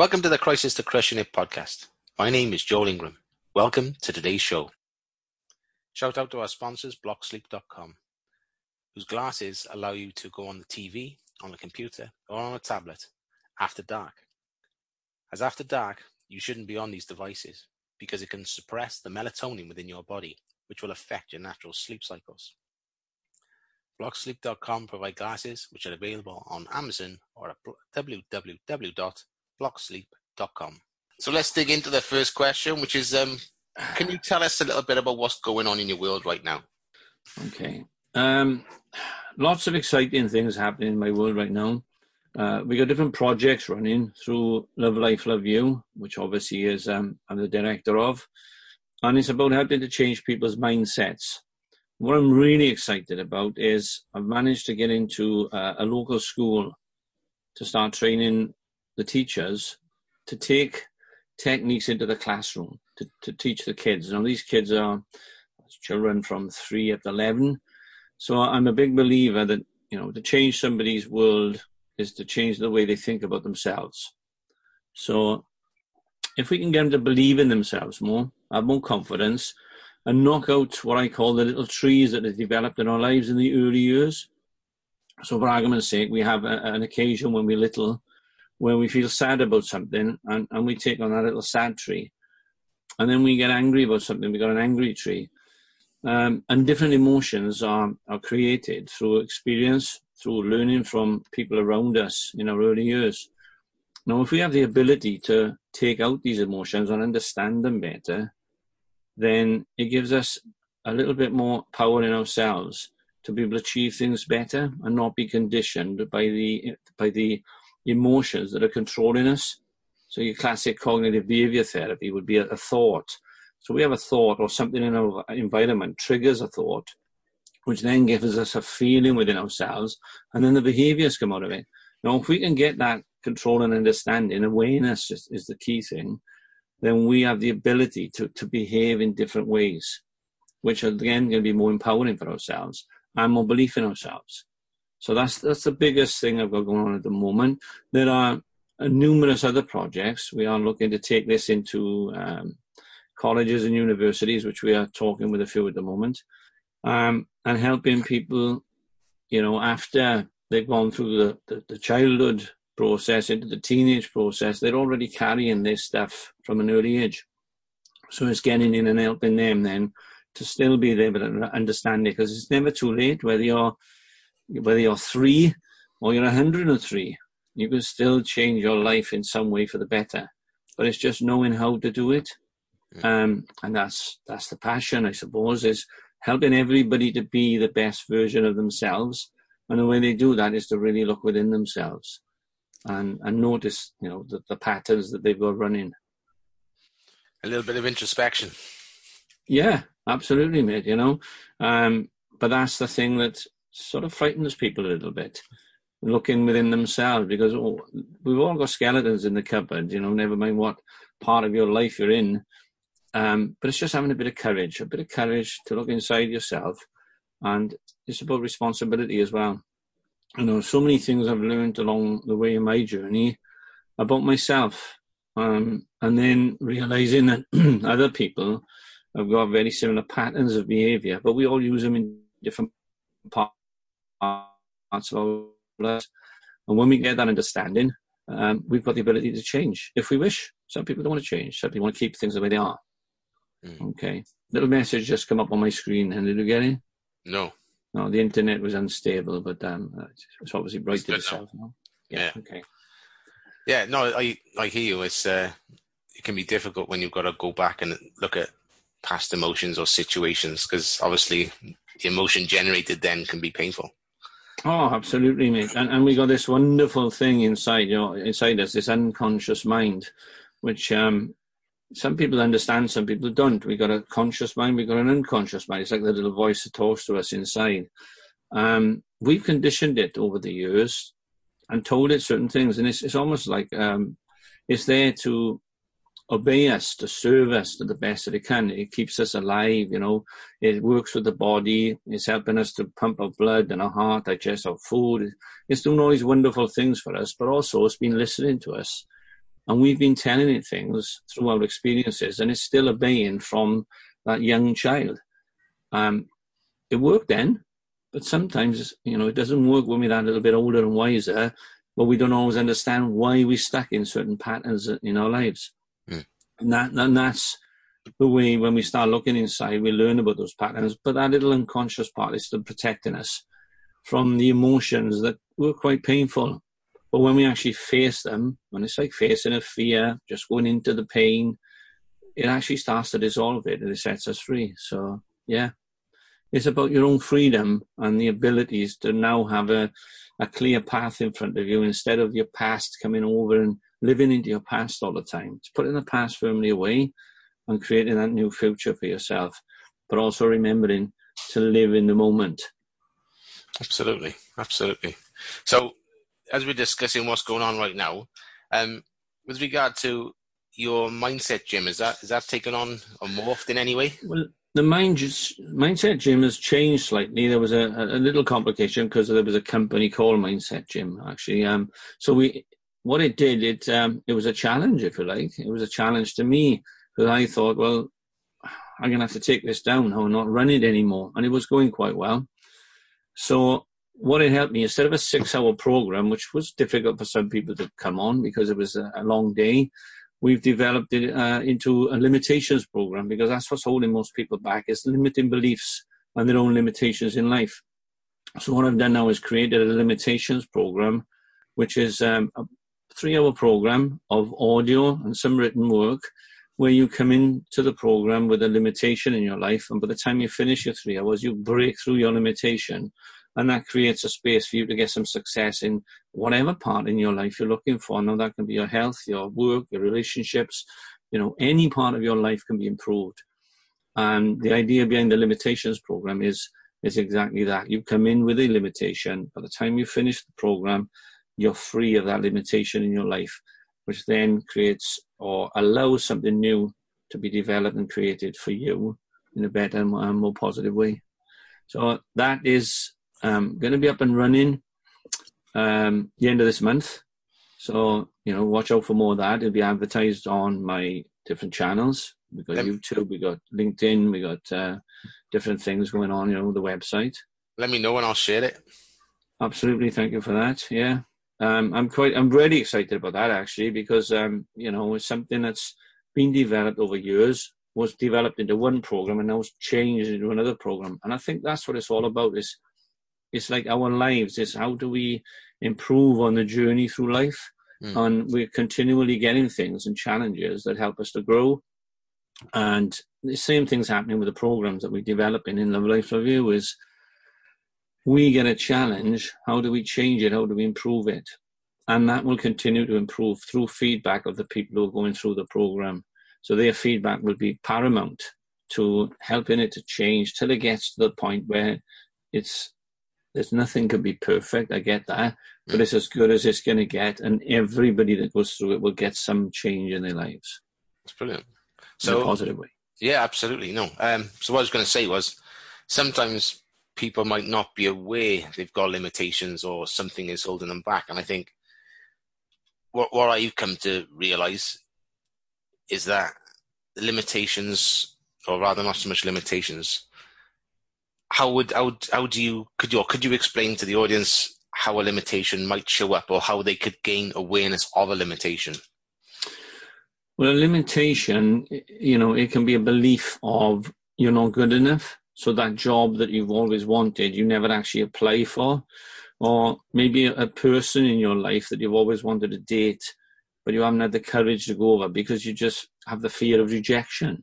Welcome to the Crisis to Crushing It podcast. My name is Joel Ingram. Welcome to today's show. Shout out to our sponsors, blocksleep.com, whose glasses allow you to go on the TV, on the computer, or on a tablet after dark. As after dark, you shouldn't be on these devices because it can suppress the melatonin within your body, which will affect your natural sleep cycles. Blocksleep.com provide glasses which are available on Amazon or at www blocksleep.com. So let's dig into the first question, which is um, can you tell us a little bit about what's going on in your world right now? Okay. Um, lots of exciting things happening in my world right now. Uh, we got different projects running through Love Life Love You, which obviously is um, I'm the director of, and it's about helping to change people's mindsets. What I'm really excited about is I've managed to get into uh, a local school to start training the teachers to take techniques into the classroom to, to teach the kids. Now, these kids are children from three up to 11. So I'm a big believer that, you know, to change somebody's world is to change the way they think about themselves. So if we can get them to believe in themselves more, have more confidence, and knock out what I call the little trees that have developed in our lives in the early years. So for argument's sake, we have a, an occasion when we're little where we feel sad about something and, and we take on that little sad tree. And then we get angry about something, we got an angry tree. Um, and different emotions are, are created through experience, through learning from people around us in our early years. Now, if we have the ability to take out these emotions and understand them better, then it gives us a little bit more power in ourselves to be able to achieve things better and not be conditioned by the by the emotions that are controlling us. So your classic cognitive behavior therapy would be a, a thought. So we have a thought or something in our environment triggers a thought, which then gives us a feeling within ourselves, and then the behaviors come out of it. Now, if we can get that control and understanding, awareness is, is the key thing, then we have the ability to, to behave in different ways, which are again going to be more empowering for ourselves and more belief in ourselves. So that's that's the biggest thing I've got going on at the moment. There are numerous other projects. We are looking to take this into um, colleges and universities, which we are talking with a few at the moment, um, and helping people, you know, after they've gone through the, the, the childhood process into the teenage process, they're already carrying this stuff from an early age. So it's getting in and helping them then to still be able to understand it because it's never too late, whether you're whether you're three or you're 103, you can still change your life in some way for the better. But it's just knowing how to do it. Um, and that's, that's the passion, I suppose, is helping everybody to be the best version of themselves. And the way they do that is to really look within themselves and, and notice, you know, the, the patterns that they've got running. A little bit of introspection. Yeah, absolutely, mate, you know. Um, but that's the thing that sort of frightens people a little bit looking within themselves because oh, we've all got skeletons in the cupboard, you know, never mind what part of your life you're in. Um, but it's just having a bit of courage, a bit of courage to look inside yourself. And it's about responsibility as well. You know, so many things I've learned along the way in my journey about myself. Um, and then realizing that other people have got very similar patterns of behavior, but we all use them in different parts parts of us. And when we get that understanding, um, we've got the ability to change if we wish. Some people don't want to change. Some people want to keep things the way they are. Mm. Okay. Little message just come up on my screen. And did you get it? No. No, the internet was unstable, but um, it's obviously itself now. Yeah, yeah. Okay. Yeah. No, I I hear you. It's uh, it can be difficult when you've got to go back and look at past emotions or situations because obviously the emotion generated then can be painful. Oh, absolutely, mate. And, and we got this wonderful thing inside, you know, inside us, this unconscious mind, which um, some people understand, some people don't. We got a conscious mind, we got an unconscious mind. It's like the little voice that talks to us inside. Um, we've conditioned it over the years and told it certain things, and it's it's almost like um, it's there to obey us, to serve us to the best that it can. It keeps us alive, you know. It works with the body. It's helping us to pump our blood and our heart, digest our food. It's doing all these wonderful things for us, but also it's been listening to us. And we've been telling it things through our experiences, and it's still obeying from that young child. Um, it worked then, but sometimes, you know, it doesn't work when we're that little bit older and wiser, but we don't always understand why we're stuck in certain patterns in our lives. Mm. And, that, and that's the way when we start looking inside, we learn about those patterns. But that little unconscious part is still protecting us from the emotions that were quite painful. But when we actually face them, when it's like facing a fear, just going into the pain, it actually starts to dissolve it and it sets us free. So, yeah, it's about your own freedom and the abilities to now have a, a clear path in front of you instead of your past coming over and living into your past all the time. It's putting the past firmly away and creating that new future for yourself, but also remembering to live in the moment. Absolutely, absolutely. So, as we're discussing what's going on right now, um, with regard to your Mindset Gym, is that is that taken on or morphed in any way? Well, the mind just, mindset gym has changed slightly. There was a, a little complication because there was a company called Mindset Gym actually. Um, so we, what it did, it um, it was a challenge, if you like. It was a challenge to me because I thought, well, I'm gonna have to take this down. I'm not run it anymore, and it was going quite well. So what it helped me instead of a six-hour program, which was difficult for some people to come on because it was a, a long day we've developed it uh, into a limitations program because that's what's holding most people back is limiting beliefs and their own limitations in life. So what I've done now is created a limitations program, which is um, a three-hour program of audio and some written work where you come into the program with a limitation in your life and by the time you finish your three hours you break through your limitation and that creates a space for you to get some success in whatever part in your life you're looking for. Now that can be your health, your work, your relationships, you know, any part of your life can be improved. And the idea behind the limitations program is is exactly that. You come in with a limitation. By the time you finish the program, you're free of that limitation in your life, which then creates or allows something new to be developed and created for you in a better and more positive way. So that is um, going to be up and running um, the end of this month. So, you know, watch out for more of that. It'll be advertised on my different channels. We got YouTube, we got LinkedIn, we got uh, different things going on, you know, the website. Let me know and I'll share it. Absolutely. Thank you for that. Yeah. Um, I'm quite, I'm really excited about that actually, because, um, you know, it's something that's been developed over years, was developed into one program and now it's changed into another program. And I think that's what it's all about is it's like our lives is how do we improve on the journey through life mm. and we're continually getting things and challenges that help us to grow and the same thing's happening with the programs that we're developing in Love Life You is we get a challenge how do we change it how do we improve it and that will continue to improve through feedback of the people who are going through the program so their feedback will be paramount to helping it to change till it gets to the point where it's there's nothing can be perfect. I get that, but it's as good as it's going to get, and everybody that goes through it will get some change in their lives. It's brilliant. So positive way. Yeah, absolutely. No. Um, so what I was going to say was, sometimes people might not be aware they've got limitations or something is holding them back, and I think what what I've come to realize is that the limitations, or rather, not so much limitations, how would how, how do you could you could you explain to the audience how a limitation might show up or how they could gain awareness of a limitation? Well, a limitation, you know, it can be a belief of you're not good enough. So that job that you've always wanted, you never actually apply for. Or maybe a person in your life that you've always wanted to date, but you haven't had the courage to go over because you just have the fear of rejection.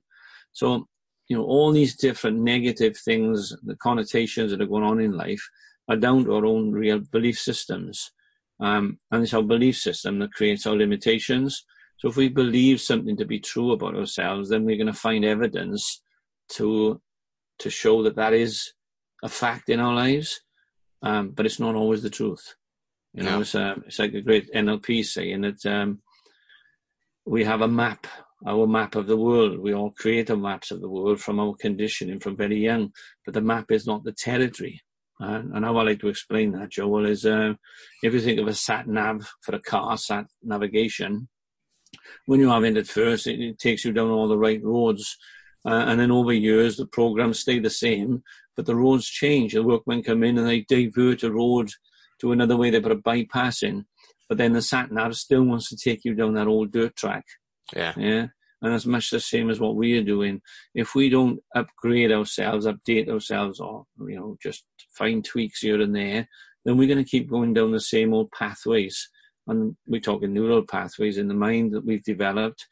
So you know, all these different negative things, the connotations that are going on in life are down to our own real belief systems. Um, and it's our belief system that creates our limitations. So if we believe something to be true about ourselves, then we're going to find evidence to to show that that is a fact in our lives. Um, but it's not always the truth. You know, it's, uh, it's like a great NLP saying that um, we have a map our map of the world. We all create our maps of the world from our conditioning from very young, but the map is not the territory. Uh, and how I like to explain that, Joel, is uh, if you think of a sat nav for a car, sat navigation, when you have it at first, it, it takes you down all the right roads. Uh, and then over years, the programs stay the same, but the roads change. The workmen come in and they divert a road to another way. They put a bypass in, but then the sat nav still wants to take you down that old dirt track. Yeah. Yeah. And it's much the same as what we are doing. If we don't upgrade ourselves, update ourselves, or you know, just find tweaks here and there, then we're going to keep going down the same old pathways. And we're talking neural pathways in the mind that we've developed.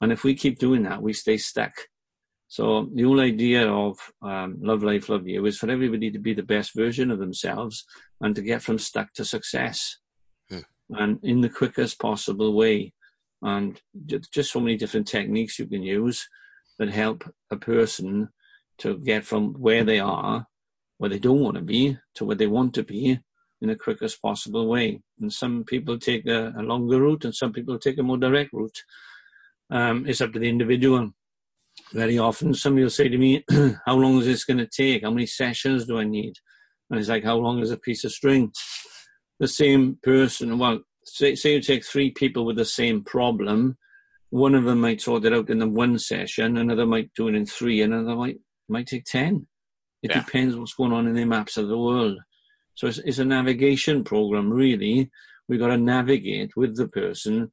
And if we keep doing that, we stay stuck. So the whole idea of um, Love Life, Love You is for everybody to be the best version of themselves and to get from stuck to success. Hmm. And in the quickest possible way. And just so many different techniques you can use that help a person to get from where they are, where they don't want to be, to where they want to be in the quickest possible way. And some people take a, a longer route and some people take a more direct route. Um, it's up to the individual very often somebody will say to me, how long is this going to take? How many sessions do I need? And it's like, how long is a piece of string? The same person, well, say, say you take three people with the same problem. One of them might sort it out in the one session, another might do it in three, another might, might take 10. It Yeah. depends what's going on in the maps of the world. So it's, it's a navigation program, really. We've got to navigate with the person,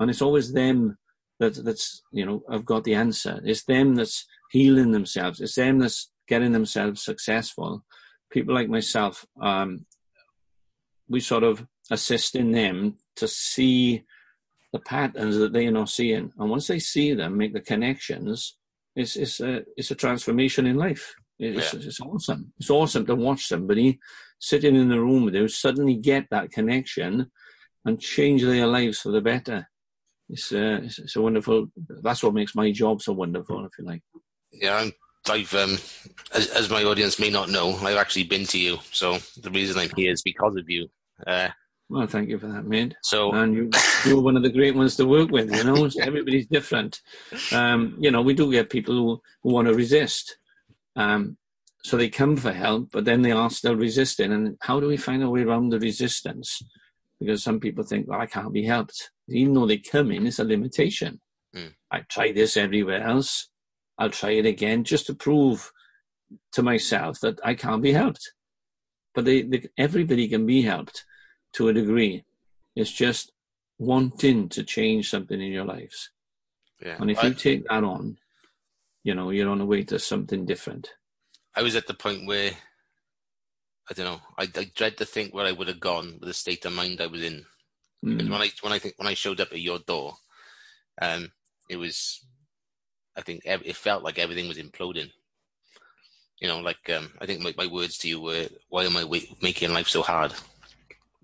and it's always them that that's you know have got the answer. It's them that's healing themselves. It's them that's getting themselves successful. People like myself, um, we sort of assist in them to see the patterns that they are not seeing, and once they see them, make the connections. It's it's a it's a transformation in life. It's, Yeah. it's awesome. It's awesome to watch somebody sitting in the room with you suddenly get that connection and change their lives for the better. It's, uh, it's, it's a wonderful. That's what makes my job so wonderful, if you like. Yeah, I'm, I've, um, as, as my audience may not know, I've actually been to you. So the reason I'm here is because of you. Uh, Well, thank you for that, mate. so And you, you're one of the great ones to work with. You know, So everybody's different. Um, you know, we do get people who, who want to resist. Um, so they come for help, but then they are still resisting. And how do we find a way around the resistance? Because some people think, well, I can't be helped. Even though they come in, it's a limitation. Mm. I try this everywhere else. I'll try it again just to prove to myself that I can't be helped. But they, they, everybody can be helped to a degree. It's just wanting to change something in your lives. yeah, And if I, you take that on, you know, you're on the way to something different. I was at the point where I don't know. I, I dread to think where I would have gone with the state of mind I was in. Because Mm. when I when I think when I showed up at your door, um, it was, I think ev- it felt like everything was imploding. You know, like um, I think my, my words to you were, "Why am I wa- making life so hard?"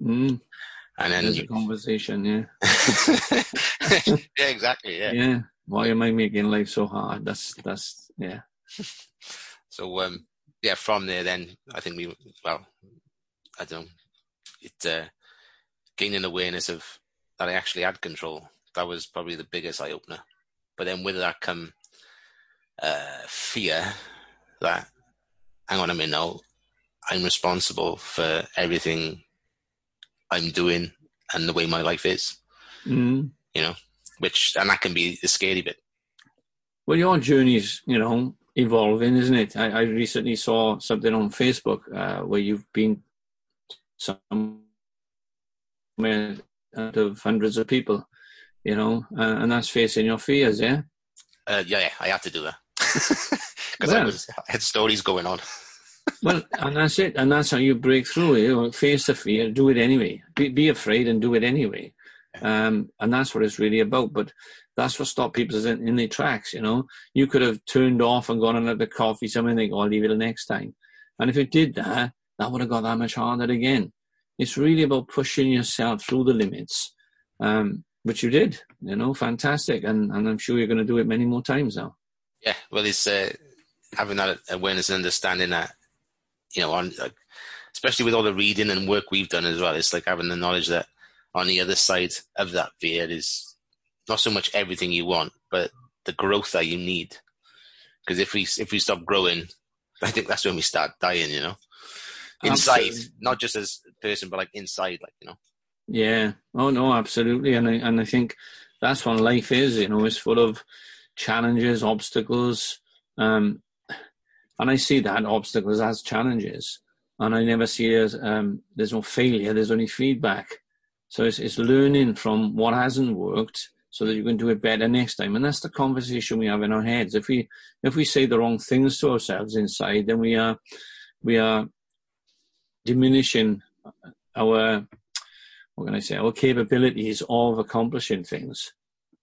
Mm. And then There's you, a conversation, yeah. yeah, exactly, yeah. yeah. Why am I making life so hard? That's, that's, yeah. So um, yeah, from there, then I think we well, I don't know, it uh, gaining awareness of that I actually had control. That was probably the biggest eye opener. But then with that come uh, fear that hang on a minute, now I'm responsible for everything I'm doing and the way my life is. Mm. You know, which and that can be the scary bit. Well, your journey's, you know, evolving, isn't it? I, I recently saw something on Facebook uh, where you've been somewhere out of hundreds of people, you know, uh, and that's facing your fears, yeah? Uh, yeah, yeah, I had to do that because I Well. was I had stories going on. Well, and that's it, and that's how you break through. You know, face the fear, do it anyway. Be, be afraid and do it anyway. Um, and that's what it's really about. But that's what stopped people in, in their tracks. You know, you could have turned off and gone and had a coffee, something and think, "Oh, I'll leave it till next time." And if it did that, that would have got that much harder again. It's really about pushing yourself through the limits, um, which you did. You know, fantastic, and and I'm sure you're going to do it many more times now. Yeah, well, it's uh, having that awareness and understanding that, you know, on like, especially with all the reading and work we've done as well. It's like having the knowledge that on the other side of that fear is not so much everything you want, but the growth that you need. Because if we if we stop growing, I think that's when we start dying. You know, inside, Absolutely. not just as person, but like inside, like you know. Yeah. Oh no, absolutely. And I and I think that's what life is. You know, it's full of challenges, obstacles, um, and I see that obstacles as challenges, and I never see it as um, there's no failure. There's only feedback. So it's, it's learning from what hasn't worked so that you can do it better next time. And that's the conversation we have in our heads. If we if we say the wrong things to ourselves inside, then we are we are diminishing our what can I say our capabilities of accomplishing things.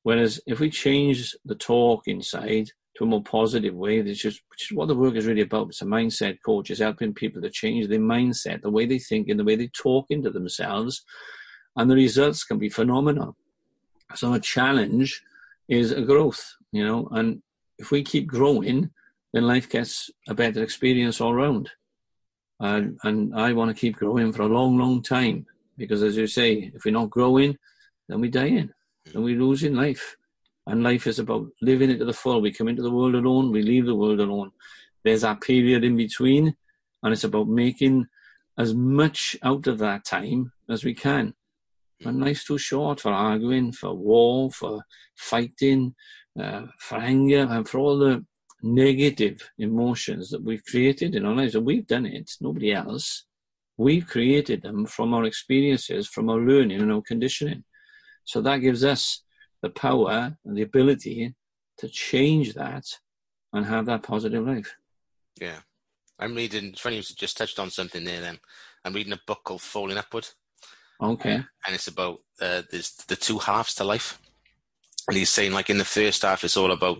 Whereas if we change the talk inside to a more positive way, which is, which is what the work is really about. It's a mindset coach. It's helping people to change their mindset, the way they think and the way they talk into themselves. And the results can be phenomenal. So a challenge is a growth, you know, and if we keep growing, then life gets a better experience all around. And, and I want to keep growing for a long, long time because, as you say, if we're not growing, then we're dying and we're losing life. And life is about living it to the full. We come into the world alone, we leave the world alone. There's that period in between, and it's about making as much out of that time as we can. And life's too short for arguing, for war, for fighting, uh, for anger, and for all the negative emotions that we've created in our lives. And we've done it, nobody else. We've created them from our experiences, from our learning and our conditioning. So that gives us the power and the ability to change that and have that positive life. Yeah. I'm reading, funny you just touched on something there then. I'm reading a book called Falling Upward. Okay. Uh, and it's about uh, there's the two halves to life. And he's saying, like, in the first half, it's all about,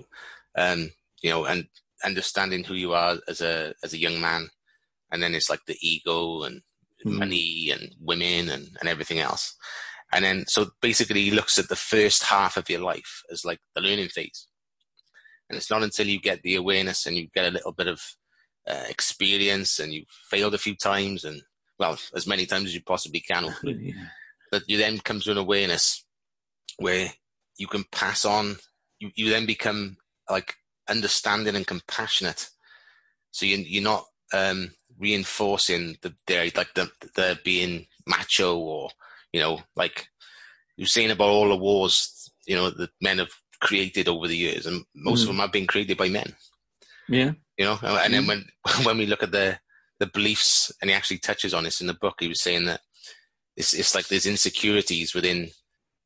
um, you know, and understanding who you are as a as a young man. And then it's like the ego and mm-hmm. money and women and, and everything else. And then, so basically, he looks at the first half of your life as like the learning phase. And it's not until you get the awareness and you get a little bit of uh, experience and you've failed a few times and, well, as many times as you possibly can, hopefully, yeah. that you then come to an awareness where you can pass on, you, you then become like understanding and compassionate. So you, you're not um, reinforcing the, the like the, the being macho or you know, like you're saying about all the wars, you know, that men have created over the years, and most mm. of them have been created by men. Yeah. You know, and mm. then when when we look at the the beliefs, and he actually touches on this in the book, he was saying that it's it's like there's insecurities within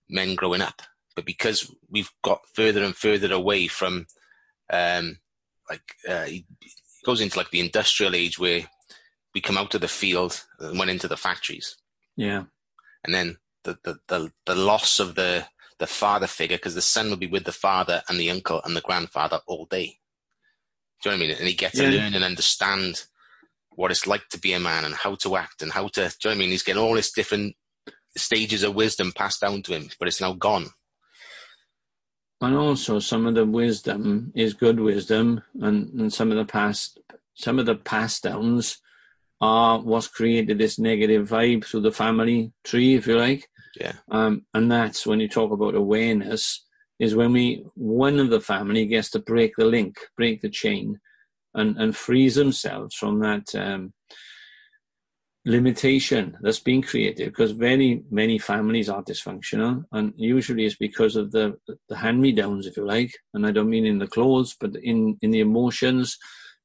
men growing up, but because we've got further and further away from, um, like uh, he goes into like the industrial age where we come out of the field and went into the factories. Yeah and then the the the, the loss of the the father figure because the son will be with the father and the uncle and the grandfather all day. Do you know what I mean? And he gets yeah. to learn and understand what it's like to be a man and how to act and how to. Do you know what I mean? He's getting all this different stages of wisdom passed down to him, but it's now gone. And also, some of the wisdom is good wisdom, and, and some of the past, some of the past downs are what's created this negative vibe through the family tree, if you like. Yeah. Um, and that's when you talk about awareness, is when we one of the family gets to break the link, break the chain, and and frees themselves from that um, limitation that's been created. Because many many families are dysfunctional, and usually it's because of the the hand me downs, if you like. And I don't mean in the clothes, but in in the emotions,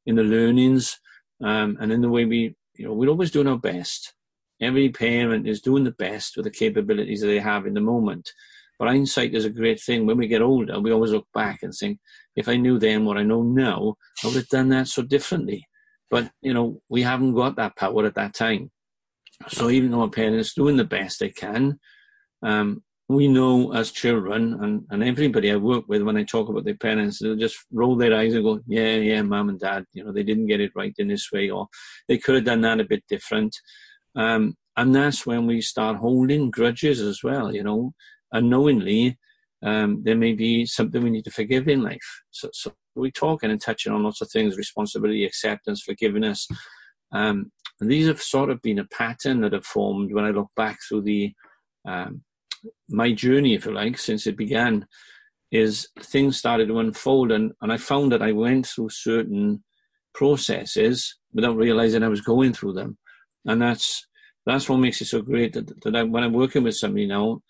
in the learnings. Um, and in the way we you know, we're always doing our best. Every parent is doing the best with the capabilities that they have in the moment. But hindsight is a great thing. When we get older, we always look back and think, if I knew then what I know now, I would have done that so differently. But, you know, we haven't got that power at that time. So even though our parents doing the best they can, um, we know as children and, and everybody I work with when I talk about their parents, they'll just roll their eyes and go, yeah, yeah, mom and dad, you know, they didn't get it right in this way, or they could have done that a bit different. Um, and that's when we start holding grudges as well, you know, unknowingly, um, there may be something we need to forgive in life. So, so we're talking and touching on lots of things, responsibility, acceptance, forgiveness. Um, and these have sort of been a pattern that have formed when I look back through the, um, my journey, if you like, since it began, is things started to unfold, and, and I found that I went through certain processes without realizing I was going through them, and that's that's what makes it so great that, that I, when I'm working with somebody now,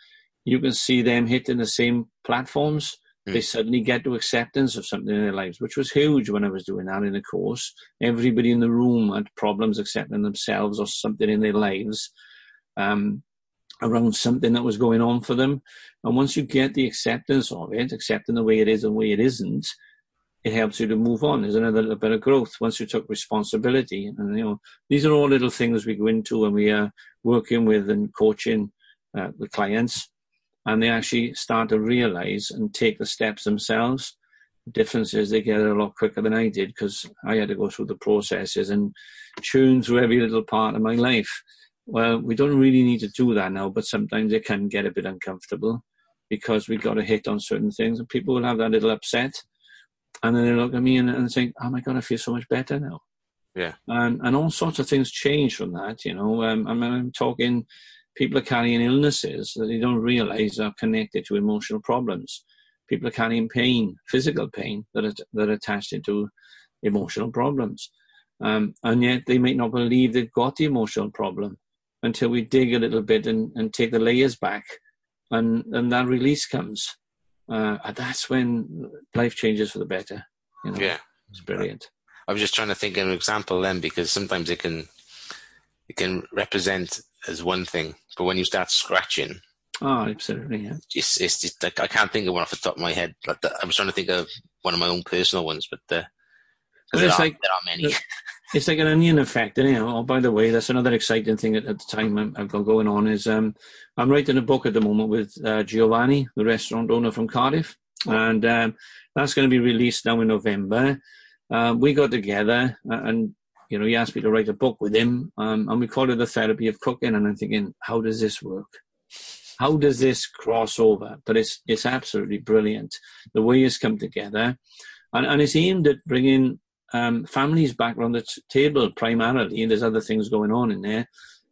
you can see them hitting the same platforms. Mm. They suddenly get to acceptance of something in their lives, which was huge when I was doing that in the course. Everybody in the room had problems accepting themselves or something in their lives um, around something that was going on for them. And once you get the acceptance of it, accepting the way it is and the way it isn't, it helps you to move on. There's another little bit of growth once you took responsibility. And you know, these are all little things we go into when we are working with and coaching uh, the clients, and they actually start to realize and take the steps themselves. The difference is they get it a lot quicker than I did because I had to go through the processes and tune through every little part of my life. Well, we don't really need to do that now, but sometimes it can get a bit uncomfortable because we've got to hit on certain things, and people will have that little upset and then they look at me and, and think, "Oh my god, I feel so much better now." Yeah, and and all sorts of things change from that. You know, um, I mean, I'm talking people are carrying illnesses that they don't realize are connected to emotional problems. People are carrying pain, physical pain that are that are attached into emotional problems, um, and yet they might not believe they've got the emotional problem until we dig a little bit and, and take the layers back, and and that release comes uh, and that's when life changes for the better. You know, yeah, it's brilliant. I was just trying to think of an example then, because sometimes it can it can represent as one thing, but when you start scratching, oh, absolutely, yeah, it's it's just like I can't think of one off the top of my head. Like the, I was trying to think of one of my own personal ones, but the, but there, it's are, like, there are many. It's like an onion effect, you know. Oh, by the way, that's another exciting thing at, at the time I've got going on is um, I'm writing a book at the moment with uh, Giovanni, the restaurant owner from Cardiff, oh. and um, that's going to be released now in November. Um, we got together and you know he asked me to write a book with him, um, and we called it the therapy of cooking. And I'm thinking, how does this work? How does this cross over? But it's it's absolutely brilliant the way it's come together, and and it's aimed at bringing um, families back around the t- table primarily, and there's other things going on in there.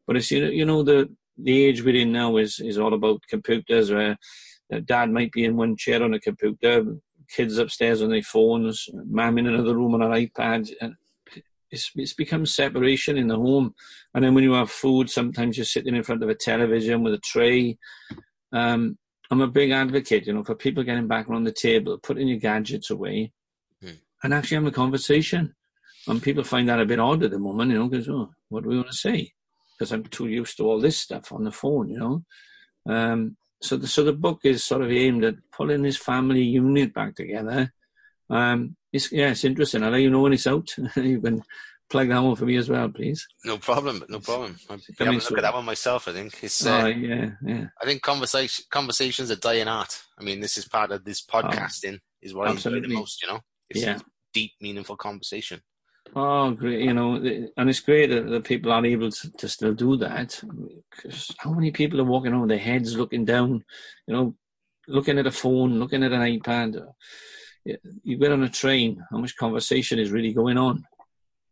But it's you know, you know the the age we're in now is is all about computers. Where dad might be in one chair on a computer, kids upstairs on their phones, mum in another room on an iPad. And it's it's become separation in the home. And then when you have food, sometimes you're sitting in front of a television with a tray. Um, I'm a big advocate, you know, for people getting back around the table, putting your gadgets away, and actually having a conversation. And people find that a bit odd at the moment, you know, because, oh, what do we want to say? Because I'm too used to all this stuff on the phone, you know. Um, so, the, so the book is sort of aimed at pulling this family unit back together. Um, it's, yeah, it's interesting. I'll let you know when it's out. you can plug that one for me as well, please. No problem, no problem. I'm having a look at that one myself. I think it's. Uh, oh, yeah, yeah. I think conversation conversations are dying art. I mean, this is part of this oh, podcasting. Oh, is what absolutely. I enjoy the most. You know, it's, yeah deep, meaningful conversation. Oh, great! You know, and it's great that, that people are able to, to still do that. Because how many people are walking around with their heads looking down, you know, looking at a phone, looking at an iPad. You get on a train, how much conversation is really going on?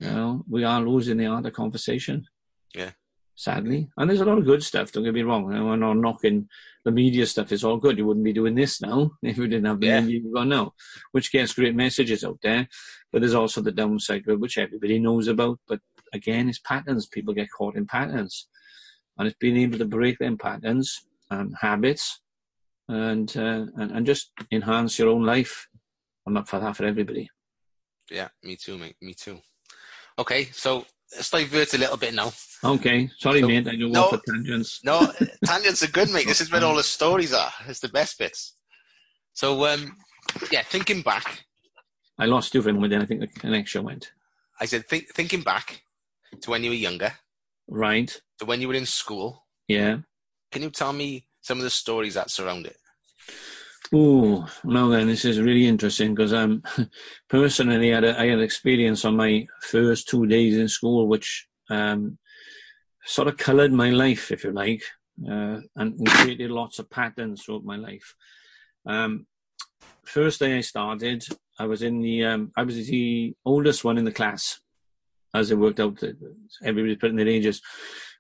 You know, we are losing the art of conversation. Yeah. Sadly, and there's a lot of good stuff. Don't get me wrong. I'm not knocking the media stuff it's all good. You wouldn't be doing this now if we didn't have the yeah. media you've got now, which gets great messages out there. But there's also the downside which everybody knows about. But again, it's patterns. People get caught in patterns. And it's being able to break them patterns and habits and, uh, and, and just enhance your own life. I'm up for that for everybody. Yeah, me too, mate. Me too. Okay, so let's divert a little bit now. Okay, sorry, so, mate. I don't no, tangents. No, tangents are good, mate. This is where all the stories are. It's the best bits. So, um, yeah, thinking back. I lost you for a moment. Then I think the connection went. I said, think, thinking back to when you were younger. Right. To when you were in school. Yeah. Can you tell me some of the stories that surround it? Oh, now then, this is really interesting because um, personally, I had, a, I had experience on my first two days in school, which um, sort of coloured my life, if you like, uh, and created lots of patterns throughout my life. Um, first day I started, I was in the, um, I was the oldest one in the class, as it worked out. Everybody's putting their ages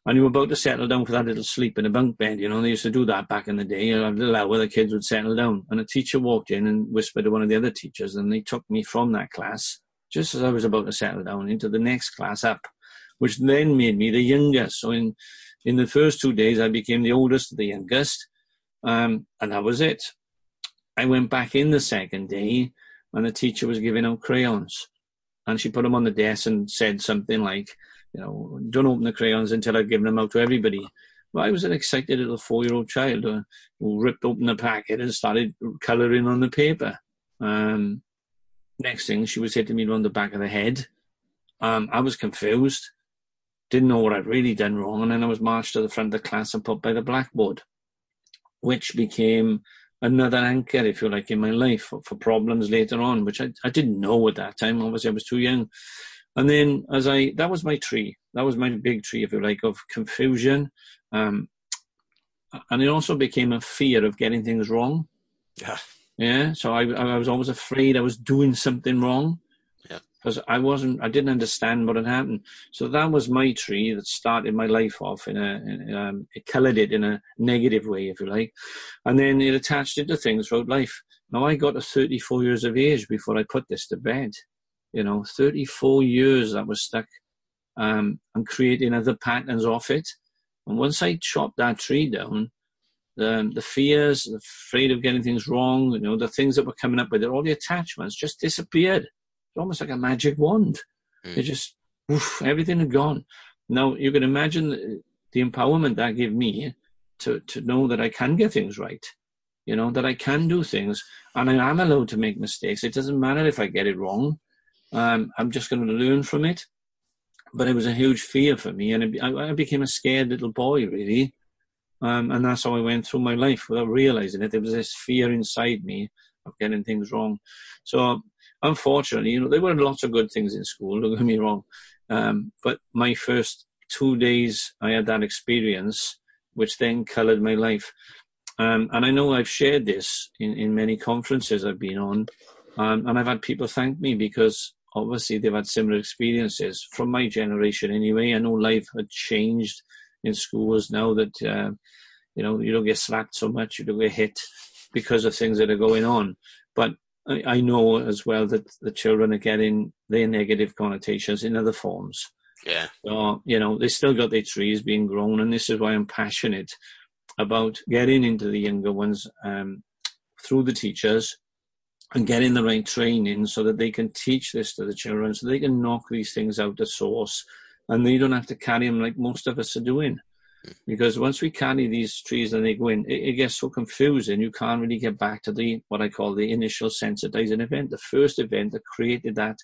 and you were about to settle down for that little sleep in a bunk bed. You know, they used to do that back in the day. A little hour, the kids would settle down. And a teacher walked in and whispered to one of the other teachers, and they took me from that class, just as I was about to settle down, into the next class up, which then made me the youngest. So in, in the first two days, I became the oldest the youngest. Um, and that was it. I went back in the second day and the teacher was giving out crayons. And she put them on the desk and said something like, you know, don't open the crayons until I've given them out to everybody. Well, I was an excited little four-year-old child who, ripped open the packet and started colouring on the paper. Um, next thing, she was hitting me on the back of the head. Um, I was confused, didn't know what I'd really done wrong, and then I was marched to the front of the class and put by the blackboard, which became another anchor, if you like, in my life for, for problems later on, which I, I didn't know at that time. Obviously, I was too young. And then as I, that was my tree. That was my big tree, if you like, of confusion. Um, and it also became a fear of getting things wrong. Yeah. Yeah. So I, I was always afraid I was doing something wrong Yeah. because I wasn't, I didn't understand what had happened. So that was my tree that started my life off in a, in, um, it coloured it in a negative way, if you like, and then it attached it to things throughout life. Now I got to 34 years of age before I put this to bed. You know, 34 years that was stuck, um, and creating other patterns off it. And once I chopped that tree down, the, the fears, the afraid of getting things wrong, you know, the things that were coming up with it, all the attachments just disappeared It's almost like a magic wand. Mm. It just, oof, everything had gone. Now you can imagine the, the empowerment that gave me to, to know that I can get things right. You know, that I can do things and I am allowed to make mistakes. It doesn't matter if I get it wrong. Um, I'm just going to learn from it. But it was a huge fear for me, and it, I, I, became a scared little boy, really. Um, and that's how I went through my life without realizing it. There was this fear inside me of getting things wrong. So unfortunately, you know, there were lots of good things in school, don't get me wrong. Um, but my first two days, I had that experience, which then colored my life. Um, and I know I've shared this in, in many conferences I've been on, um, and I've had people thank me because obviously they've had similar experiences from my generation anyway. I know life had changed in schools now that, uh, you know, you don't get slapped so much, you don't get hit because of things that are going on. But I, I know as well that the children are getting their negative connotations in other forms. Yeah. So, you know, they still got their trees being grown, and this is why I'm passionate about getting into the younger ones um, through the teachers and getting the right training so that they can teach this to the children, so they can knock these things out the source, and they don't have to carry them like most of us are doing because once we carry these trees and they go in, it, it, gets so confusing. You can't really get back to the what I call the initial sensitizing event, the first event that created that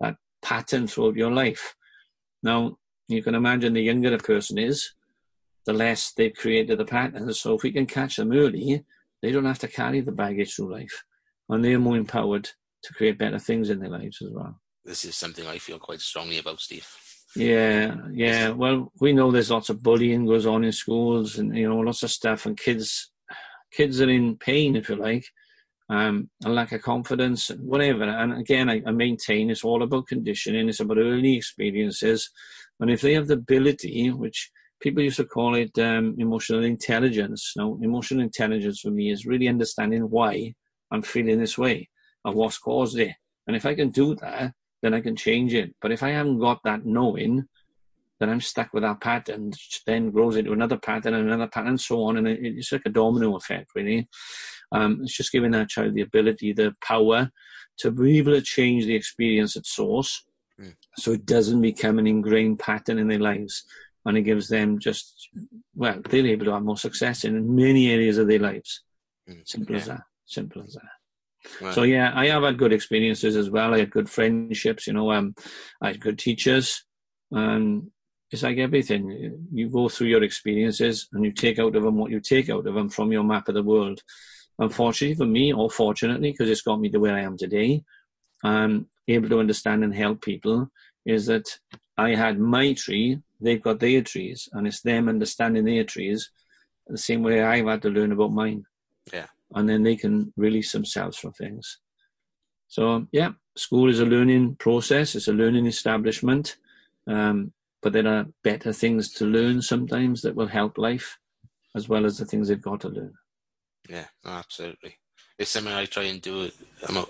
that pattern throughout your life. Now you can imagine the younger a person is, the less they've created the pattern. So if we can catch them early, they don't have to carry the baggage through life, and they're more empowered to create better things in their lives as well. This is something I feel quite strongly about, Steve. Yeah, yeah. Well, we know there's lots of bullying goes on in schools, and you know, lots of stuff, and kids, kids are in pain, if you like, um, a lack of confidence, whatever. And again, I, I maintain it's all about conditioning. It's about early experiences, and if they have the ability, which people used to call it um, emotional intelligence. Now, emotional intelligence for me is really understanding why I'm feeling this way and what's caused it. And if I can do that, then I can change it. But if I haven't got that knowing, then I'm stuck with that pattern, which then grows into another pattern and another pattern and so on. And it's like a domino effect, really. Um, it's just giving that child the ability, the power to be able to change the experience at source mm. so it doesn't become an ingrained pattern in their lives. And it gives them just, well, they're able to have more success in many areas of their lives. Mm. Simple yeah. as that. Simple as that. Right. So yeah, I have had good experiences as well. I had good friendships, you know. Um, I had good teachers, and it's like everything. You go through your experiences, and you take out of them what you take out of them from your map of the world. Unfortunately for me, or fortunately, because it's got me to where I am today, I'm able to understand and help people. Is that I had my tree, they've got their trees, and it's them understanding their trees the same way I've had to learn about mine. Yeah and then they can release themselves from things. So um, yeah, school is a learning process. It's a learning establishment, um, but there are better things to learn sometimes that will help life, as well as the things they've got to learn. Yeah, absolutely. It's something I try and do. I'm uh,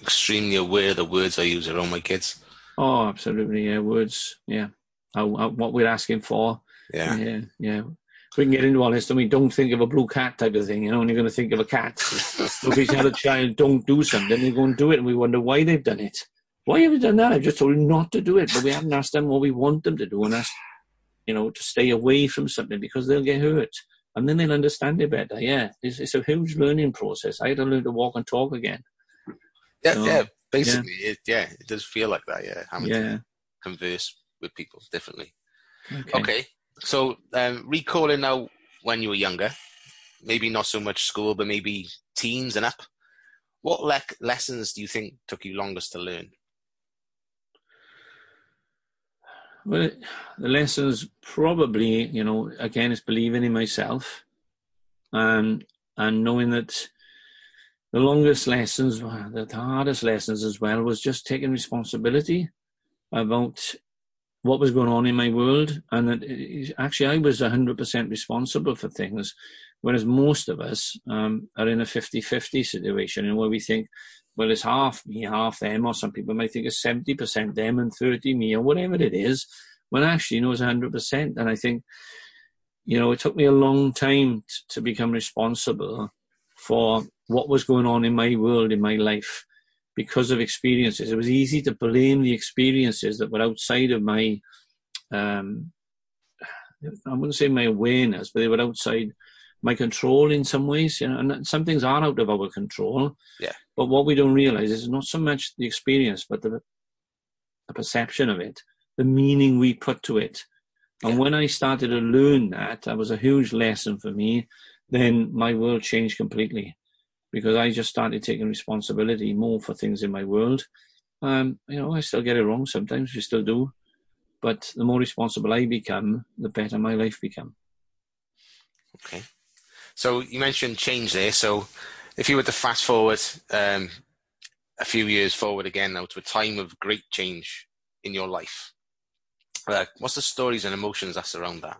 extremely aware of the words I use around my kids. Oh, absolutely. Yeah, words. Yeah, how, how, what we're asking for. Yeah, yeah, yeah. We can get into all this, and we don't think of a blue cat type of thing, you know, and you're going to think of a cat. if we tell a child, don't do something, they go and do it, and we wonder why they've done it. Why have you done that? I've just told you not to do it, but we haven't asked them what we want them to do, and that's, you know, to stay away from something because they'll get hurt. And then they'll understand it better. Yeah, it's, it's a huge learning process. I had to learn to walk and talk again. Yeah, so, yeah. Basically, yeah. It, yeah, it does feel like that. Yeah, having yeah. to converse with people differently. Okay. okay. So, um, recalling now when you were younger, maybe not so much school, but maybe teens and up. What le- lessons do you think took you longest to learn? Well, the lessons probably, you know, again, is believing in myself, and and knowing that the longest lessons, the hardest lessons as well, was just taking responsibility about what was going on in my world, and that actually I was 100% responsible for things, whereas most of us um, are in a 50-50 situation, and where we think, well, it's half me, half them, or some people might think it's 70% them and 30 me, or whatever it is, when actually, you know, it's 100%. And I think, you know, it took me a long time t- to become responsible for what was going on in my world, in my life because of experiences. It was easy to blame the experiences that were outside of my, um, I wouldn't say my awareness, but they were outside my control in some ways. You know, and some things are out of our control. Yeah. But what we don't realize is not so much the experience, but the, the perception of it, the meaning we put to it. And yeah. when I started to learn that, that was a huge lesson for me. Then my world changed completely because I just started taking responsibility more for things in my world. Um, you know, I still get it wrong sometimes, we still do. But the more responsible I become, the better my life become. Okay. So you mentioned change there. So if you were to fast forward um, a few years forward again now to a time of great change in your life, uh, what's the stories and emotions that surround that?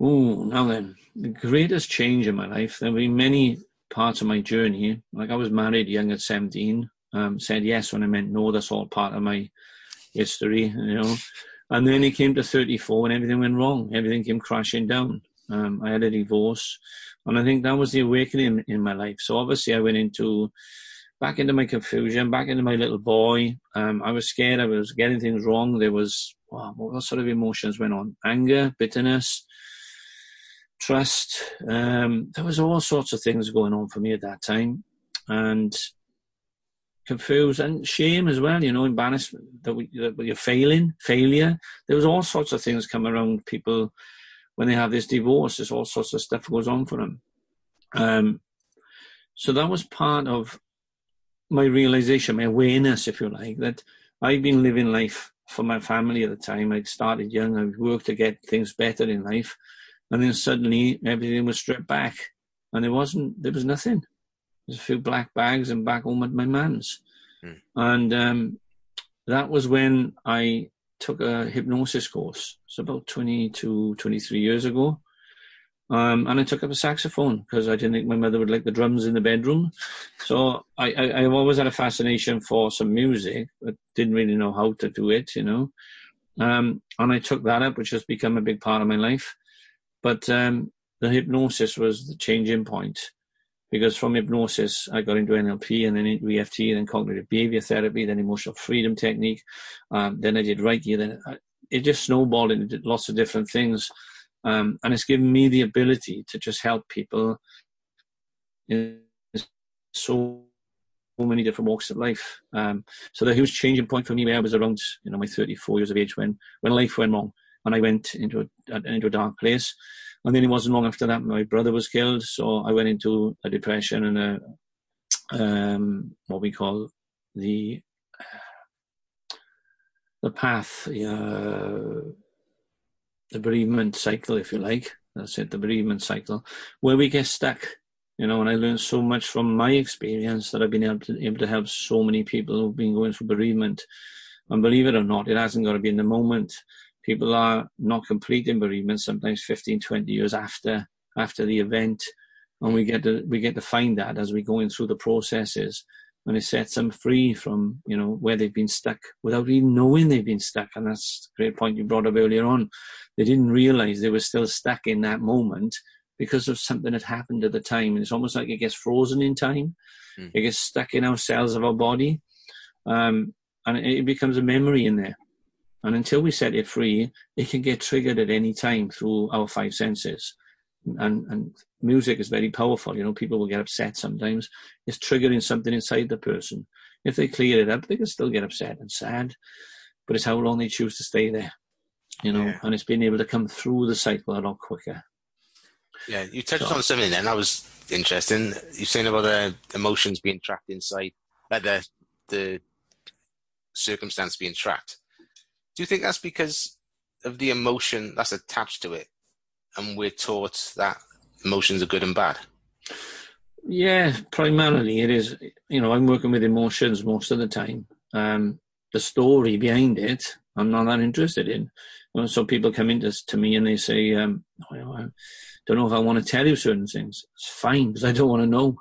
Oh, now then, the greatest change in my life. There have been many parts of my journey. Like I was married young at 17, um, said yes when I meant no. That's all part of my history, you know. And then it came to 34 and everything went wrong. Everything came crashing down. Um, I had a divorce. And I think that was the awakening in my life. So obviously I went into, back into my confusion, back into my little boy. Um, I was scared. I was getting things wrong. There was, wow, what sort of emotions went on? Anger, bitterness, trust. Um, there was all sorts of things going on for me at that time, and confused and shame as well. You know, embarrassment that, we, that you're failing, failure. There was all sorts of things come around people when they have this divorce. There's all sorts of stuff goes on for them. Um, so that was part of my realization, my awareness, if you like, that I've been living life for my family at the time. I'd started young. I worked to get things better in life. And then suddenly everything was stripped back, and there wasn't, there was nothing. There's a few black bags and back home at my man's. Mm. And um, that was when I took a hypnosis course. It's about 22, 23 years ago. Um, and I took up a saxophone because I didn't think my mother would like the drums in the bedroom. So I, I, have always had a fascination for some music, but didn't really know how to do it, you know. Um, and I took that up, which has become a big part of my life. But um, the hypnosis was the changing point because from hypnosis, I got into NLP and then into EFT, then cognitive behavior therapy, then emotional freedom technique. Um, then I did Reiki. Then I, it just snowballed into lots of different things. Um, and it's given me the ability to just help people in so many different walks of life. Um, so the huge changing point for me, when I was around, you know, my 34 years of age when, when life went wrong and I went into a, into a dark place. And then it wasn't long after that my brother was killed, so I went into a depression and a um, what we call the the path, uh, the bereavement cycle, if you like. That's it, the bereavement cycle, where we get stuck. You know, and I learned so much from my experience that I've been able to, able to help so many people who've been going through bereavement. And believe it or not, it hasn't got to be in the moment people are not completing bereavement sometimes 15, 20 years after after the event, and we get to we get to find that as we're going through the processes and it sets them free from you know where they've been stuck without even knowing they've been stuck. And that's a great point you brought up earlier on. They didn't realize they were still stuck in that moment because of something that happened at the time. And it's almost like it gets frozen in time. Mm. It gets stuck in our cells of our body, um, and it becomes a memory in there. And until we set it free, it can get triggered at any time through our five senses. And, and music is very powerful. You know, people will get upset sometimes. It's triggering something inside the person. If they clear it up, they can still get upset and sad, but it's how long they choose to stay there. You know, yeah. and it's being able to come through the cycle a lot quicker. Yeah, you touched so, on something then that was interesting. You're saying about the emotions being trapped inside, like the the circumstance being trapped. Do you think that's because of the emotion that's attached to it, and we're taught that emotions are good and bad? Yeah, primarily it is. You know, I'm working with emotions most of the time. Um, the story behind it, I'm not that interested in. You know, so people come into to me and they say, um, oh, you know, I don't know if I want to tell you certain things. It's fine because I don't want to know.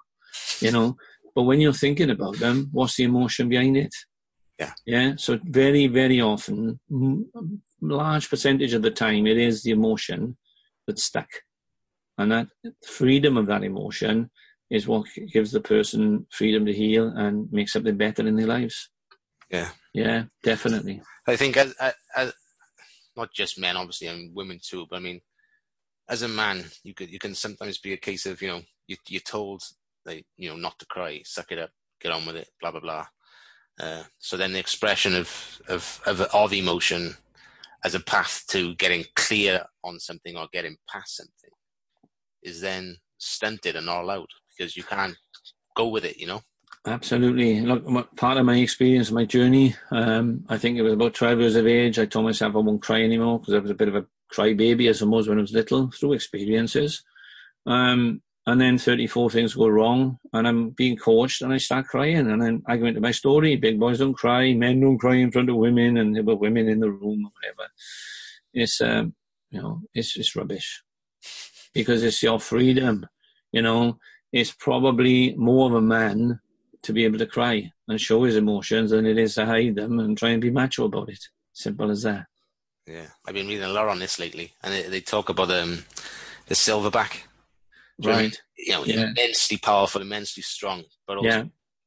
You know, but when you're thinking about them, what's the emotion behind it? Yeah. Yeah. So very, very often, large percentage of the time, it is the emotion that's stuck. And that freedom of that emotion is what gives the person freedom to heal and make something better in their lives. Yeah. Yeah, definitely. I think as, as, not just men, obviously, and women too, but I mean, as a man, you could, you can sometimes be a case of, you know, you, you're told like, you know, not to cry, suck it up, get on with it, blah, blah, blah. Uh, so then the expression of, of, of, of emotion as a path to getting clear on something or getting past something is then stunted and not allowed because you can't go with it, you know? Absolutely. Look, part of my experience, my journey, um, I think it was about 12 years of age. I told myself I won't cry anymore because I was a bit of a crybaby, I suppose, when I was little through experiences. Um, and then 34 things go wrong and I'm being coached and I start crying and then I go into my story. Big boys don't cry, men don't cry in front of women and there were women in the room or whatever. It's, um, you know, it's, it's rubbish because it's your freedom. You know, it's probably more of a man to be able to cry and show his emotions than it is to hide them and try and be macho about it. Simple as that. Yeah, I've been reading a lot on this lately, and they, they talk about um, the silverback right? You know, yeah. immensely powerful, immensely strong, but also yeah.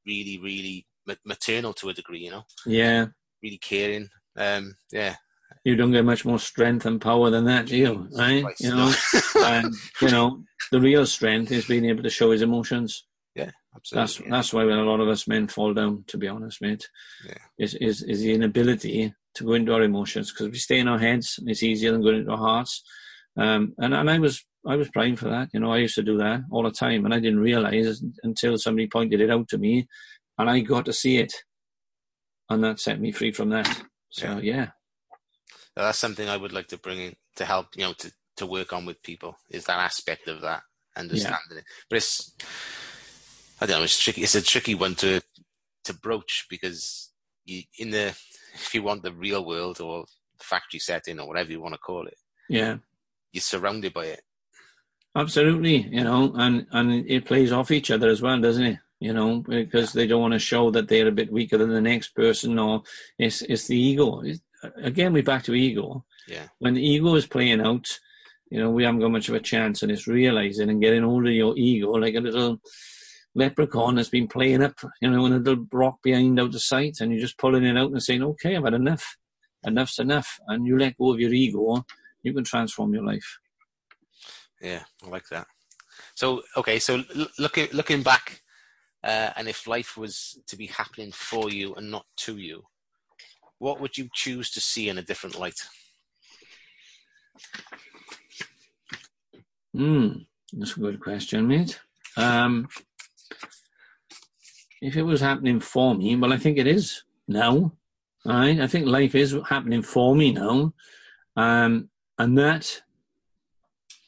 really, really maternal to a degree. You know. Yeah. Really caring. Um, yeah. You don't get much more strength and power than that, do you? Right? Christ, you know, and you know, the real strength is being able to show his emotions. Yeah, absolutely. That's yeah. that's why when a lot of us men fall down, to be honest, mate. Yeah. Is is is the inability to go into our emotions because we stay in our heads. And it's easier than going into our hearts. Um, and and I was I was praying for that. You know, I used to do that all the time, and I didn't realize until somebody pointed it out to me, and I got to see it, and that set me free from that. So yeah, yeah. that's something I would like to bring in to help you know to to work on with people is that aspect of that understanding yeah. it. But it's I don't know, it's tricky. It's a tricky one to to broach because you in the if you want the real world or factory setting or whatever you want to call it, yeah, you're surrounded by it. Absolutely, you know, and and it plays off each other as well, doesn't it? You know, because they don't want to show that they're a bit weaker than the next person, or it's it's the ego. It's, again, we're back to ego. Yeah. When the ego is playing out, you know, we haven't got much of a chance, and it's realizing and getting hold of your ego like a little leprechaun that's been playing up, you know, in a little rock behind out of sight, and you're just pulling it out and saying, "Okay, I've had enough. Enough's enough," and you let go of your ego, you can transform your life. Yeah, I like that. So okay, so looking looking back, uh, and if life was to be happening for you and not to you, what would you choose to see in a different light? Hmm, that's a good question, mate. Um, if it was happening for me, well, I think it is now. Right? I think life is happening for me now, um, and that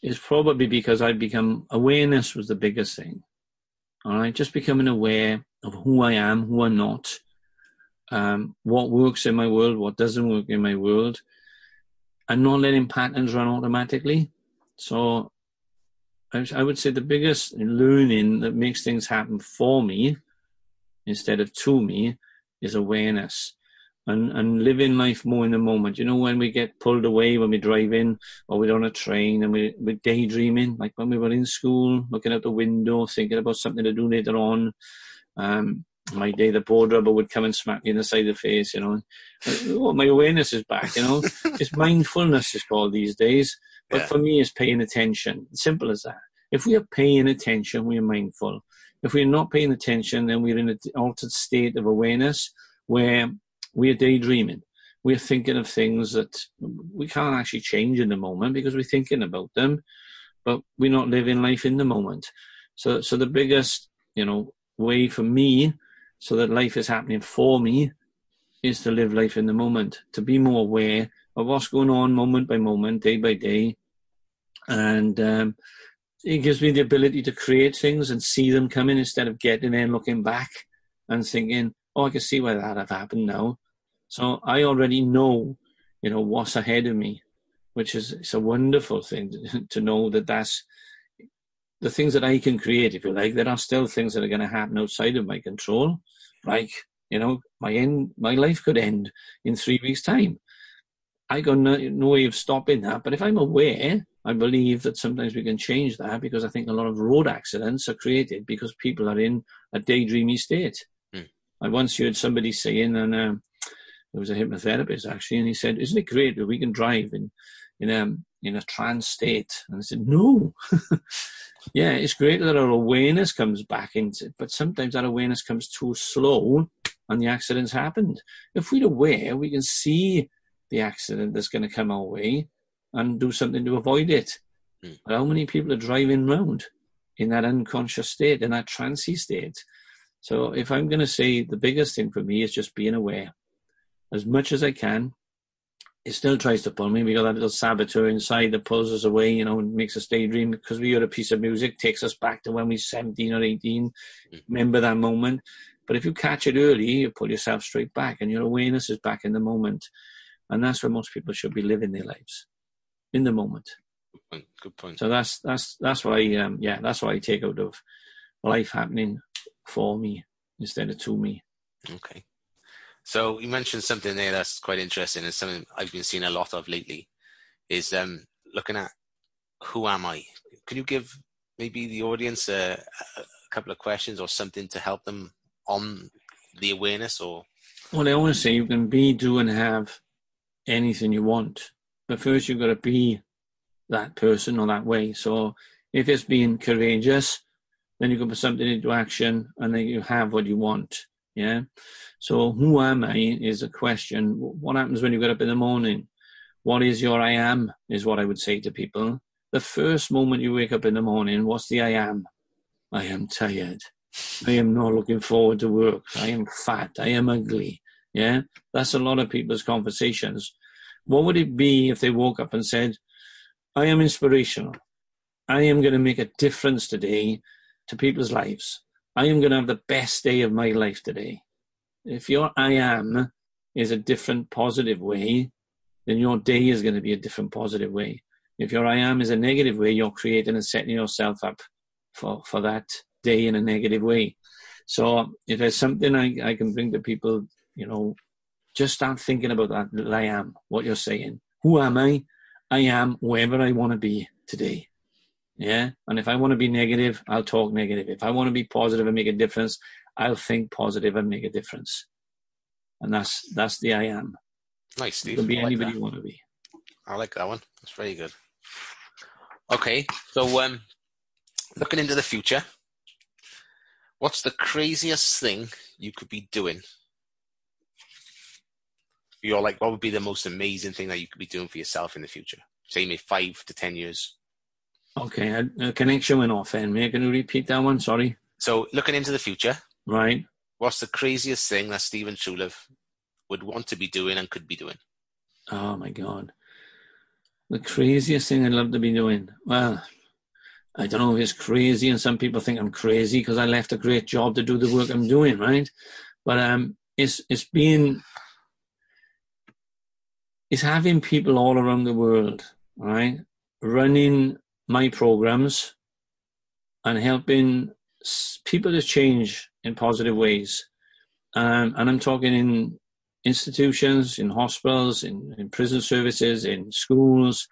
is probably because I've become awareness was the biggest thing. All right, just becoming aware of who I am, who I'm not, um, what works in my world, what doesn't work in my world, and not letting patterns run automatically. So I, I would say the biggest learning that makes things happen for me instead of to me is awareness and, and living life more in the moment. You know, when we get pulled away when we drive in or we're on a train and we, we're daydreaming, like when we were in school, looking out the window, thinking about something to do later on. Um, my day, the board rubber would come and smack me in the side of the face, you know. Oh, my awareness is back, you know. it's mindfulness is called these days. But yeah. for me, it's paying attention. Simple as that. If we are paying attention, we are mindful. If we're not paying attention, then we're in an altered state of awareness where we're daydreaming. We're thinking of things that we can't actually change in the moment because we're thinking about them, but we're not living life in the moment. So, so the biggest, you know, way for me so that life is happening for me is to live life in the moment, to be more aware of what's going on moment by moment, day by day. And um, it gives me the ability to create things and see them coming instead of getting there and looking back and thinking, oh, I can see why that have happened now. So I already know, you know, what's ahead of me, which is it's a wonderful thing to, to know that that's the things that I can create, if you like. There are still things that are going to happen outside of my control, like you know, my end, my life could end in three weeks' time. I got no, no way of stopping that. But if I'm aware, I believe that sometimes we can change that because I think a lot of road accidents are created because people are in a daydreamy state. Mm. I once heard somebody saying, and um, there was a hypnotherapist actually, and he said, "Isn't it great that we can drive in in a um, in a trance state?" And I said, "No." yeah, it's great that our awareness comes back into, it, but sometimes that awareness comes too slow, and the accident's happened. If we're aware, we can see the accident that's going to come our way and do something to avoid it. Mm. But how many people are driving around in that unconscious state, in that trancy state? So if I'm going to say the biggest thing for me is just being aware as much as I can. It still tries to pull me. We got that little saboteur inside that pulls us away, you know, and makes us daydream because we hear a piece of music, takes us back to when we are 17 or 18. Mm. Remember that moment. But if you catch it early, you pull yourself straight back and your awareness is back in the moment. And that's where most people should be living their lives in the moment. Good point. Good point. So that's that's that's what I um yeah that's what I take out of life happening for me instead of to me. Okay. So you mentioned something there that's quite interesting and something I've been seeing a lot of lately is um looking at who am I? Can you give maybe the audience a, a couple of questions or something to help them on the awareness or? Well, I always say you can be, do, and have anything you want. But first, you've got to be that person or that way. So if it's being courageous, then you can put something into action and then you have what you want. Yeah. So who am I is a question. What happens when you get up in the morning? What is your I am is what I would say to people. The first moment you wake up in the morning, what's the I am? I am tired. I am not looking forward to work. I am fat. I am ugly. Yeah. That's a lot of people's conversations. What would it be if they woke up and said, I am inspirational. I am going to make a difference today to people's lives. I am going to have the best day of my life today. If your I am is a different positive way, then your day is going to be a different positive way. If your I am is a negative way, you're creating and setting yourself up for, for that day in a negative way. So if there's something I, I can bring to people, you know, just start thinking about that. I am what you're saying. Who am I? I am wherever I want to be today. Yeah. And if I want to be negative, I'll talk negative. If I want to be positive and make a difference, I'll think positive and make a difference. And that's that's the I am. Nice, Steve. You can be anybody you want to be. I like that one. That's very good. Okay, so um, looking into the future, what's the craziest thing you could be doing you're like, what would be the most amazing thing that you could be doing for yourself in the future? Say, maybe five to ten years. Okay, a, a connection went off. And may I can you repeat that one? Sorry. So, looking into the future, right? What's the craziest thing that Stephen Truelove would want to be doing and could be doing? Oh my God, the craziest thing I'd love to be doing. Well, I don't know if it's crazy, and some people think I'm crazy because I left a great job to do the work I'm doing, right? But um, it's it's being it's having people all around the world, right, running my programs and helping people to change in positive ways. Um, and I'm talking in institutions, in hospitals, in, in prison services, in schools,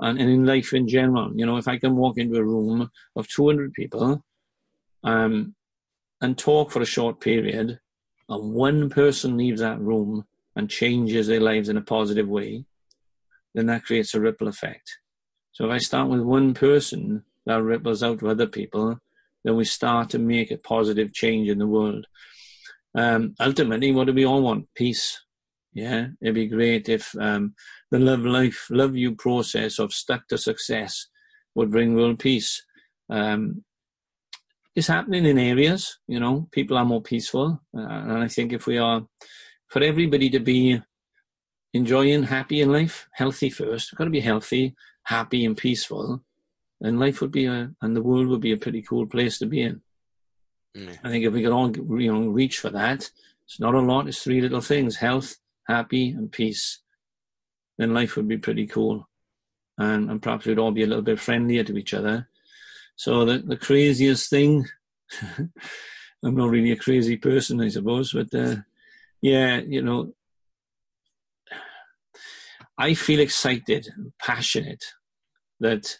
and, and in life in general. You know, if I can walk into a room of 200 people um, and talk for a short period, and one person leaves that room and changes their lives in a positive way, then that creates a ripple effect. So if I start with one person that ripples out to other people, then we start to make a positive change in the world. Um, ultimately, what do we all want? Peace. Yeah, it'd be great if um, the love life, love you process of stuck to success would bring world peace. Um, it's happening in areas, you know, people are more peaceful. Uh, and I think if we are, for everybody to be enjoying, happy in life, healthy first, we've got to be healthy, happy, and peaceful. And life would be a, and the world would be a pretty cool place to be in. Mm. I think if we could all, you know, reach for that, it's not a lot, it's three little things health, happy, and peace. Then life would be pretty cool. And, and perhaps we'd all be a little bit friendlier to each other so the, the craziest thing, I'm not really a crazy person, I suppose, but uh, yeah, you know, I feel excited and passionate that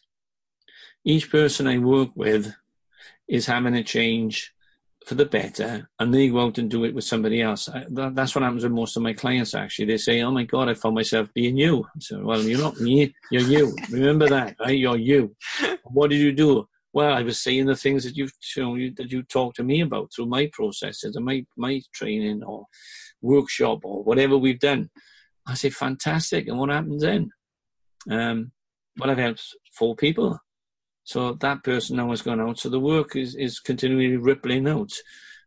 each person I work with is having a change for the better and they go out and do it with somebody else. I, that, that's what happens with most of my clients actually. They say, Oh my God, I found myself being you. I So, well, you're not me, you're you. Remember that, right? You're you. What did you do? well, I was saying the things that you've you that you talked to me about through my processes and my my training or workshop or whatever we've done. I say fantastic, and what happens then? Um, well, I've helped four people, so that person now has gone out. So the work is is continually rippling out.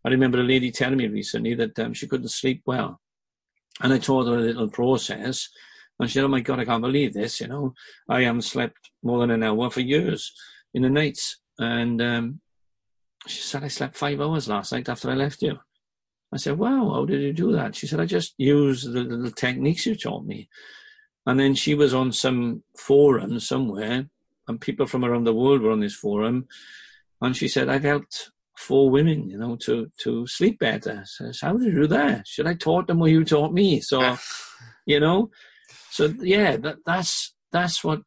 I remember a lady telling me recently that um, she couldn't sleep well, and I told her a little process. And she said, "Oh my God, I can't believe this! You know, I haven't slept more than an hour for years." in the nights. And um, she said, I slept five hours last night after I left you. I said, wow, how did you do that? She said, I just used the, the techniques you taught me. And then she was on some forum somewhere, and people from around the world were on this forum. And she said, I've helped four women, you know, to, to sleep better. So how did you do that? Should I taught them what you taught me? So, you know, so yeah, that, that's, that's what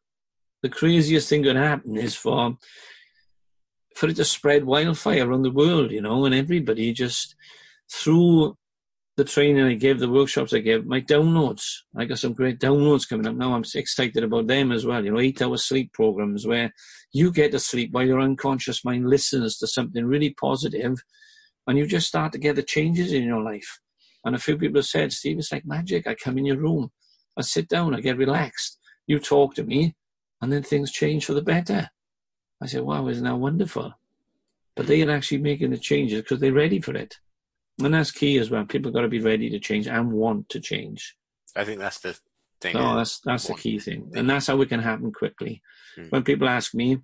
the craziest thing could happen is for for it to spread wildfire around the world, you know, and everybody just through the training I give, the workshops I give, my downloads. I got some great downloads coming up now. I'm excited about them as well. You know, eight hour sleep programs where you get to sleep while your unconscious mind listens to something really positive and you just start to get the changes in your life. And a few people have said, Steve, it's like magic. I come in your room, I sit down, I get relaxed. You talk to me, and then things change for the better. I said, wow, isn't that wonderful? But they are actually making the changes because they're ready for it. And that's key as well. People got to be ready to change and want to change. I think that's the thing. No, that's that's the key thing, and that's how it can happen quickly. Hmm. When people ask me,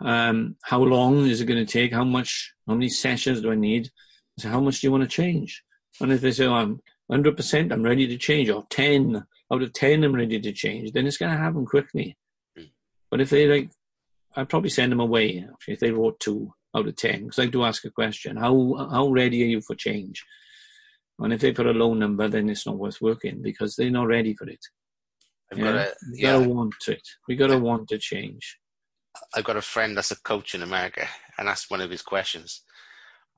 um, "How long is it going to take? How much? How many sessions do I need?" I say, "How much do you want to change?" And if they say, oh, "I'm 100 percent, I'm ready to change," or 10, out of 10 I'm ready to change, then it's going to happen quickly. Mm. But if they like, I'd probably send them away if they wrote two out of 10, because I do ask a question, how, how ready are you for change? And if they put a low number, then it's not worth working because they're not ready for it. I've yeah? got to, we gotta want it. We gotta want to change. I've got a friend that's a coach in America, and that's one of his questions.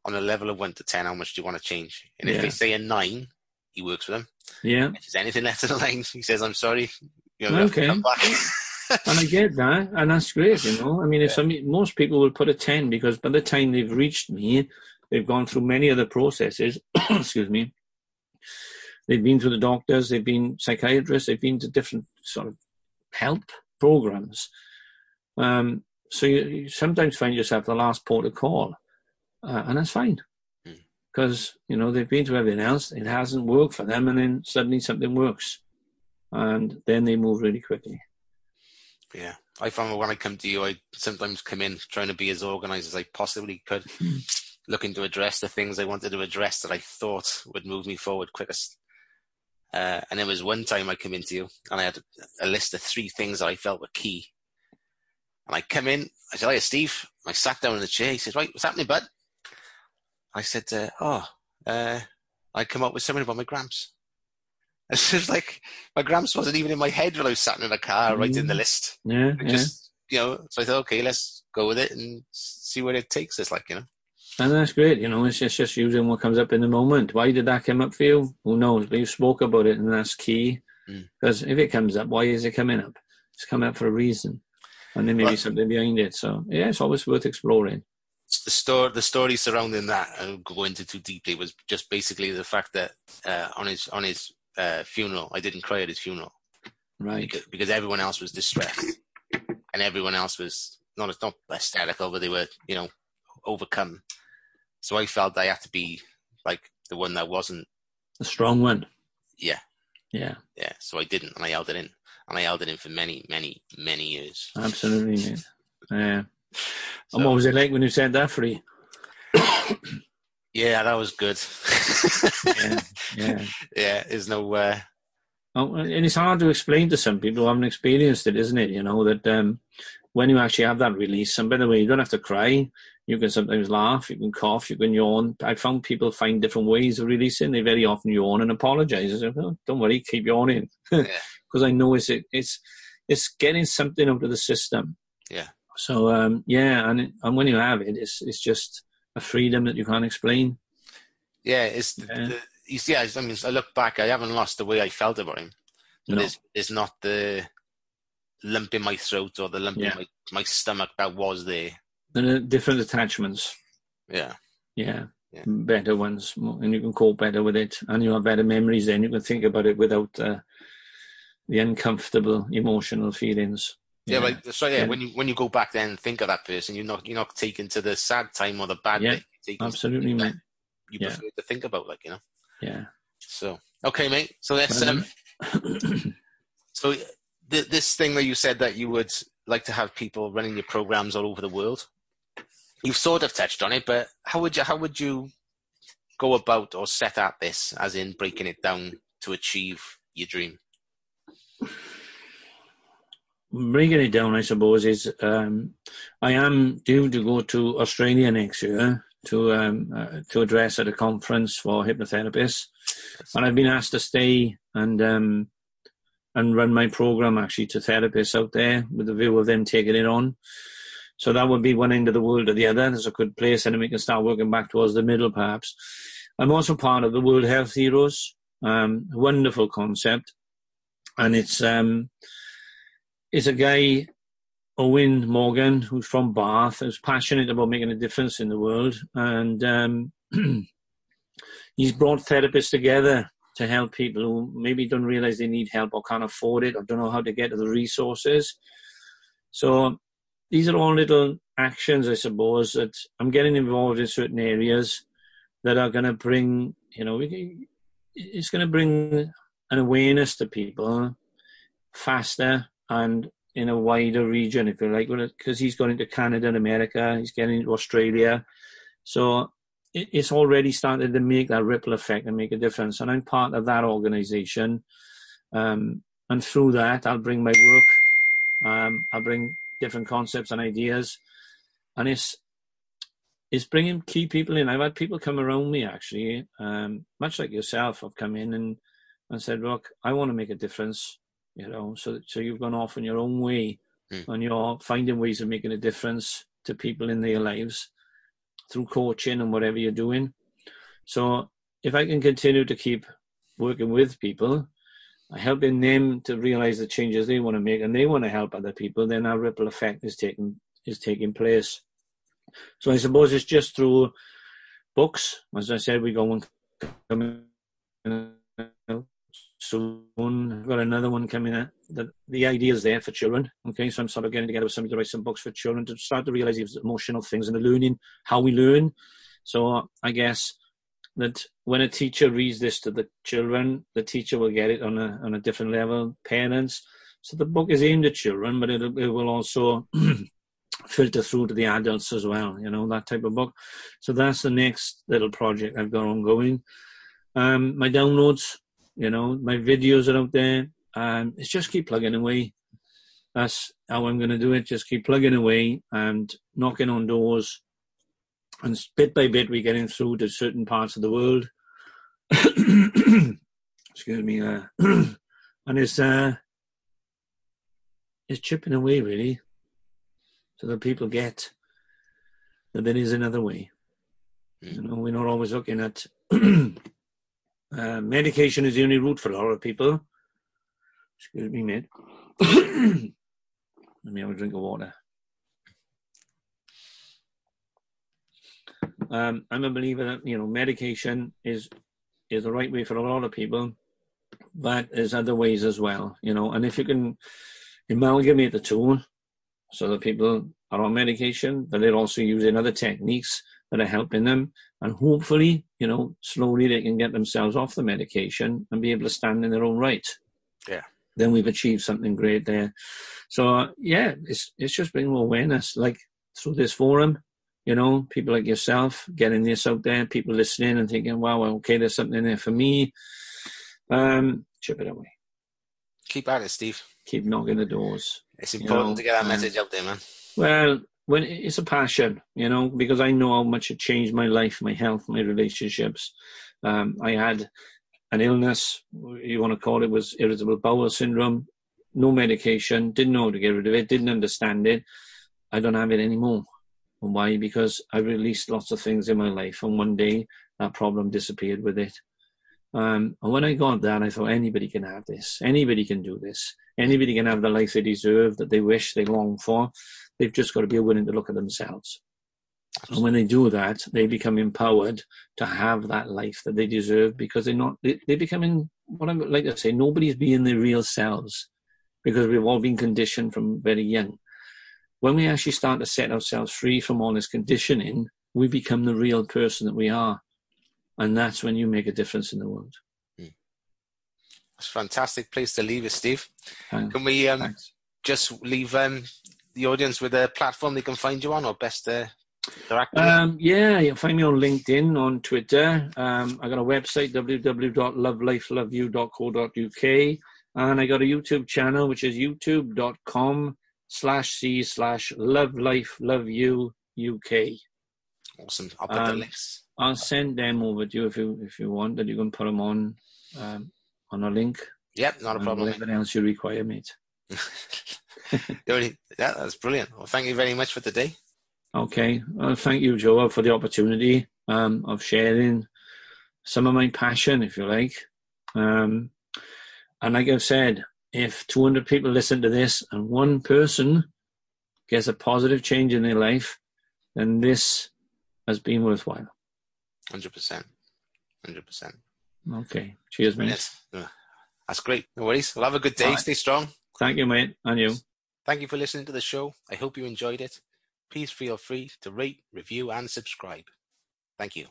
On a level of one to ten, how much do you want to change? And if yeah. they say a nine, he works with them. Yeah. If there's anything left of the line, he says, I'm sorry. You okay. and I get that, and that's great, you know. I mean, if yeah. some, most people will put a 10 because by the time they've reached me, they've gone through many other processes, excuse me. They've been to the doctors, they've been psychiatrists, they've been to different sort of help programs. Um, so you, you, sometimes find yourself the last port of call, uh, and that's fine because you know they've been to everything else, it hasn't worked for them, and then suddenly something works, and then they move really quickly. Yeah, I found when I come to you, I sometimes come in trying to be as organized as I possibly could, hmm. looking to address the things I wanted to address that I thought would move me forward quickest. Uh, and there was one time I come into you, and I had a list of three things that I felt were key. And I come in, I said, "Hiya, Steve." I sat down in the chair. He says, "Right, what's happening, bud?" I said, uh, "Oh, uh, I come up with something about my gramps. It's just like my gramps wasn't even in my head when I was sat in a car writing the Mm. list. Yeah, yeah. Just you know, so I thought, okay, let's go with it and see where it takes us. Like you know, And that's great, you know, it's just, just using what comes up in the moment. Why did that come up for you? Who knows? But you spoke about it and that's key. Mm. Because if it comes up, why is it coming up? It's coming up for a reason. And there may be something behind it. So yeah, it's always worth exploring. the story the story surrounding that I won't go into too deeply was just basically the fact that uh, on his on his uh, funeral, I didn't cry at his funeral Right. because, because everyone else was distressed and everyone else was not not hysterical, but they were you know overcome. So I felt I had to be like the one that wasn't. The strong one. Yeah, Yeah, yeah. So I didn't, and I held it in, and I held it in for many, many, many years. absolutely. Yeah. So- and what was it like when you said that free? Yeah, that was good. Yeah, yeah. yeah, there's no. Uh, Oh, and it's hard to explain to some people who haven't experienced it, isn't it? You know that um, when you actually have that release, and by the way, you don't have to cry. You can sometimes laugh, you can cough, you can yawn. I found people find different ways of releasing. They very often yawn and apologise. I say, "Oh, "Don't worry, keep yawning," because Yeah. I know it's it's it's getting something out of the system. Yeah. So um, yeah, and it, and when you have it, it's it's just a freedom that you can't explain. Yeah, it's the, Yeah. the, you see. I, I mean, I look back. I haven't lost the way I felt about him, but No. it's it's not the lump in my throat or the lump Yeah. in my, my stomach that was there. There are different attachments. Yeah, Yeah. Yeah. Better ones, and you can cope better with it, and you have better memories. Then you can think about it without uh, the uncomfortable emotional feelings. Yeah. But so yeah, Yeah. when you when you go back then and think of that person, you're not you're not taken to the sad time or the bad Yeah, bit. You're to absolutely, mate. You Yeah. prefer to think about, like you know. Yeah. So okay, mate. So let's um. So th- this thing that you said that you would like to have people running your programs all over the world, you've sort of touched on it, but how would you how would you go about or set at this, as in breaking it down to achieve your dream? Breaking it down, I suppose, is um, I am due to go to Australia next year to um, uh, to address at a conference for hypnotherapists, and I've been asked to stay and um, and run my program actually to therapists out there with the view of them taking it on. So that would be one end of the world or the other. There's a good place, and then we can start working back towards the middle, perhaps. I'm also part of the World Health Heroes. Um, wonderful concept, and it's it's a guy, Owen Morgan, who's from Bath, who's passionate about making a difference in the world, and um, he's brought therapists together to help people who maybe don't realize they need help or can't afford it or don't know how to get to the resources. So these are all little actions, I suppose, that I'm getting involved in certain areas that are going to bring, you know, it's going to bring an awareness to people faster and in a wider region, if you like, because he's gone into Canada and America, he's getting into Australia. So it, it's already started to make that ripple effect and make a difference. And I'm part of that organization. Um, and through that, I'll bring my work, um, I'll bring different concepts and ideas. And it's, it's bringing key people in. I've had people come around me actually, um, much like yourself, have come in and, and said, look, I want to make a difference you know so so you've gone off in your own way Mm. and you're finding ways of making a difference to people in their lives through coaching and whatever you're doing. So if i can continue to keep working with people helping them to realize the changes they want to make and they want to help other people then that ripple effect is taking is taking place. So i suppose it's just through books. As i said we go out soon. I've got another one coming out. The, the idea is there for children. Okay, so I'm sort of getting together with somebody to write some books for children to start to realize these emotional things and the learning, how we learn. So I guess that when a teacher reads this to the children, the teacher will get it on a on a different level. Parents. So the book is aimed at children, but it, it will also filter through to the adults as well. You know that type of book. So that's the next little project I've got ongoing. Um, my downloads you know, my videos are out there. Um, it's just keep plugging away. That's how I'm going to do it. Just keep plugging away and knocking on doors. And bit by bit, we're getting through to certain parts of the world. excuse me, uh, and it's uh, it's chipping away really, so that people get that there is another way. You know, we're not always looking at uh, medication is the only route for a lot of people. Excuse me, mate. Let me have a drink of water. Um, I'm a believer that you know medication is is the right way for a lot of people, but there's other ways as well. You know, and if you can amalgamate the two, so that people are on medication, but they're also using other techniques that are helping them, and hopefully, you know, slowly they can get themselves off the medication and be able to stand in their own right. Yeah. Then we've achieved something great there. So uh, yeah, it's it's just bringing awareness, like through this forum, you know, people like yourself getting this out there, people listening and thinking, wow, okay, there's something there for me. Um, chip it away. Keep at it, Steve. Keep knocking the doors. It's important know, to get that message out there, man. Well, when it's a passion, you know, because I know how much it changed my life, my health, my relationships. Um, I had an illness, you want to call it, was irritable bowel syndrome. No medication, didn't know how to get rid of it, didn't understand it. I don't have it anymore. And why? Because I released lots of things in my life, and one day that problem disappeared with it. Um, and when I got that, I thought anybody can have this. Anybody can do this. Anybody can have the life they deserve, that they wish, they long for. They've just got to be willing to look at themselves. And when they do that, they become empowered to have that life that they deserve because they're not, they, they're becoming, what I like to say, nobody's being their real selves because we've all been conditioned from very young. When we actually start to set ourselves free from all this conditioning, we become the real person that we are. And that's when you make a difference in the world. It's a fantastic place to leave it, Steve. Thanks. Can we um, Thanks. just leave um, the audience with a platform they can find you on or best uh, interact with? Um, yeah, you can find me on LinkedIn, on Twitter. Um, I got a website, www.lovelifeloveyou.co.uk. And I got a YouTube channel, which is youtube.com slash C slash love life love you UK. awesome. I'll put the um, links. I'll send them over to you if you if you want, that you can put them on um, on a link. Yep, not a problem. Whatever else you require, mate. Yeah, that's brilliant. Well, thank you very much for today. Okay. Well, thank you, Joe, for the opportunity um, of sharing some of my passion, if you like. Um, and like I've said, if 200 people listen to this and one person gets a positive change in their life, then this has been worthwhile. 100%. 100%. Okay. Cheers, mate. Yes. That's great. No worries. Well, have a good day. Right. Stay strong. Thank you, mate. And you. Thank you for listening to the show. I hope you enjoyed it. Please feel free to rate, review, and subscribe. Thank you.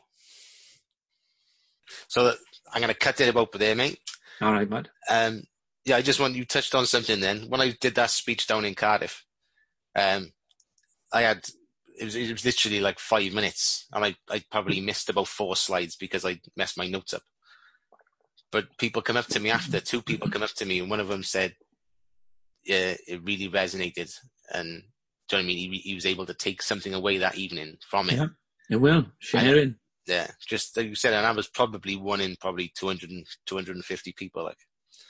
So that, I'm going to cut it about there, mate. All right, bud. Um, yeah, I just want you touched on something then. When I did that speech down in Cardiff, um, I had it was, it was literally like five minutes, and I I probably missed about four slides because I messed my notes up. But people come up to me after. Two people come up to me, and one of them said, "Yeah, it really resonated." And do you know what I mean? He, he was able to take something away that evening from it. Yeah. It will. Sharing. Yeah, just like you said, and I was probably one in probably 200, and- 250 people. Like,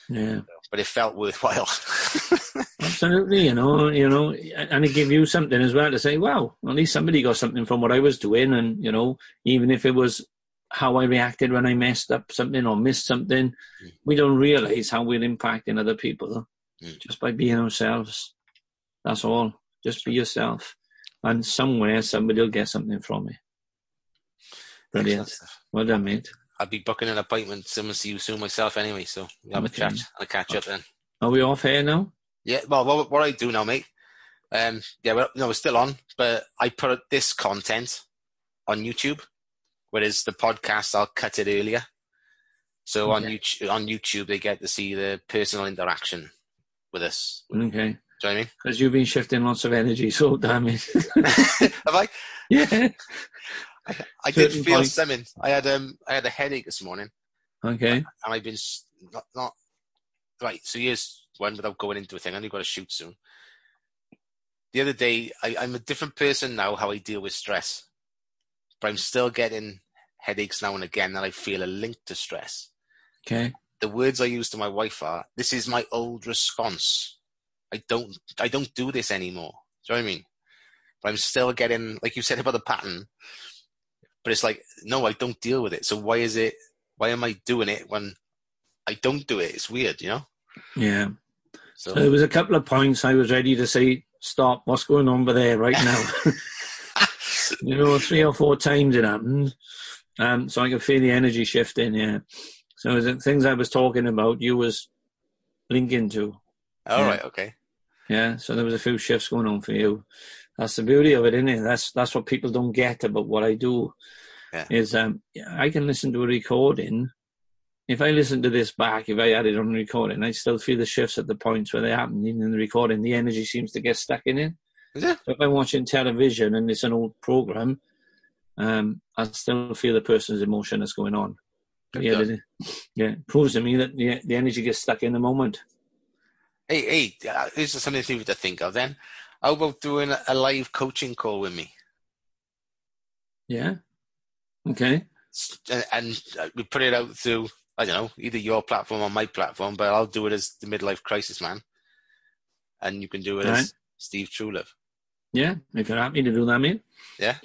Yeah. but it felt worthwhile. Absolutely, you know, you know, and it gave you something as well to say, wow, at least somebody got something from what I was doing, and you know, even if it was how I reacted when I messed up something or missed something, Mm. we don't realize how we're impacting other people Mm. just by being ourselves. That's all. Just be yourself, and somewhere somebody will get something from it. Brilliant. Well done, mate. I'll be booking an appointment. Someone see you soon myself anyway, so we'll have Okay. a chat and a catch up then. Are we off here now? Yeah, well, what, what I do now, mate. Um, yeah, well, no, we're still on, but I put this content on YouTube, whereas the podcast I'll cut it earlier. So on YouTube, on YouTube, they get to see the personal interaction with us. Do Okay. you know what Because you've been shifting lots of energy, so damn it. I? Have I? yeah. I did Certain feel points. something. I had um, I had a headache this morning, Okay. and I've been not not right. So here's one without going into a thing. I only got to shoot soon. The other day, I, I'm a different person now. How I deal with stress, but I'm still getting headaches now and again that I feel are linked to stress. Okay. The words I use to my wife are, "This is my old response. I don't, I don't do this anymore." Do you know what I mean? But I'm still getting, like you said about the pattern. But it's like, no, I don't deal with it. So why is it? Why am I doing it when I don't do it? It's weird, you know. Yeah. So, So there was a couple of points I was ready to say, stop, what's going on over there right now? you know, three or four times it happened. Um, so I could feel the energy shifting, yeah. So the things I was talking about, you was linking to, all yeah. right, okay. Yeah. So there was a few shifts going on for you. That's the beauty of it, isn't it? That's that's what people don't get about what I do. Yeah. Is um, I can listen to a recording. If I listen to this back, if I had it on recording, I still feel the shifts at the points where they happen Even in the recording. The energy seems to get stuck in it. It? So if I'm watching television and it's an old program, um, I still feel the person's emotion that's going on. Yeah, yeah, it proves to me that the, the energy gets stuck in the moment. Hey, hey, uh, this is something for you to think of then. How about doing a- live coaching call with me? Yeah. Okay. And, and uh, we put it out through, I don't know, either your platform or my platform, but I'll do it as the midlife crisis man. And you can do it Right. as Steve Truelove. Yeah. If you're happy to do that, mate. Yeah.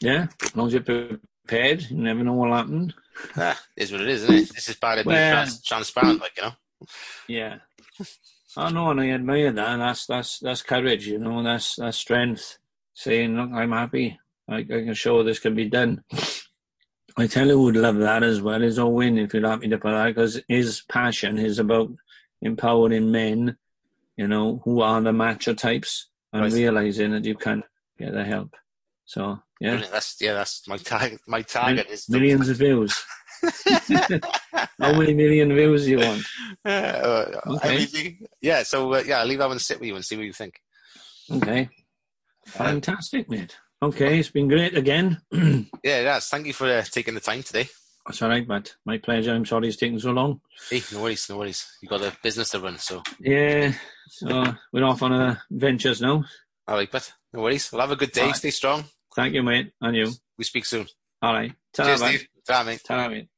Yeah. As long as you're prepared, you never know what'll happen. Ah, is what it is, isn't it? This is part of being Well- trans- transparent, like, you know? Yeah. I know, and I admire that. And that's that's that's courage, you know. That's that's strength. Saying, "Look, I'm happy. I, I can show this can be done." I tell you, would love that as well is Owen if you like me to put that because his passion is about empowering men, you know, who are the macho types and Right. realizing that you can get the help. So yeah, Brilliant. That's, yeah, that's my target. My target is millions of views. How many million views do you want? Uh, Okay. everything. Yeah, so uh, yeah, I'll leave that one sit with you and see what you think. Okay. Fantastic, mate. Okay, it's been great again. Yeah, yes. Thank you for uh, taking the time today. That's all right, but my pleasure. I'm sorry it's taken so long. Hey, no worries, no worries. You got a business to run, so Yeah, so we're off on our ventures now. all right, but no worries. Well, have a good day. Right. Stay strong. Thank you, mate, and you. We speak soon. All right. Ta-ra, Cheers, bye. Steve. Ta-ra, mate. Ta-ra, mate.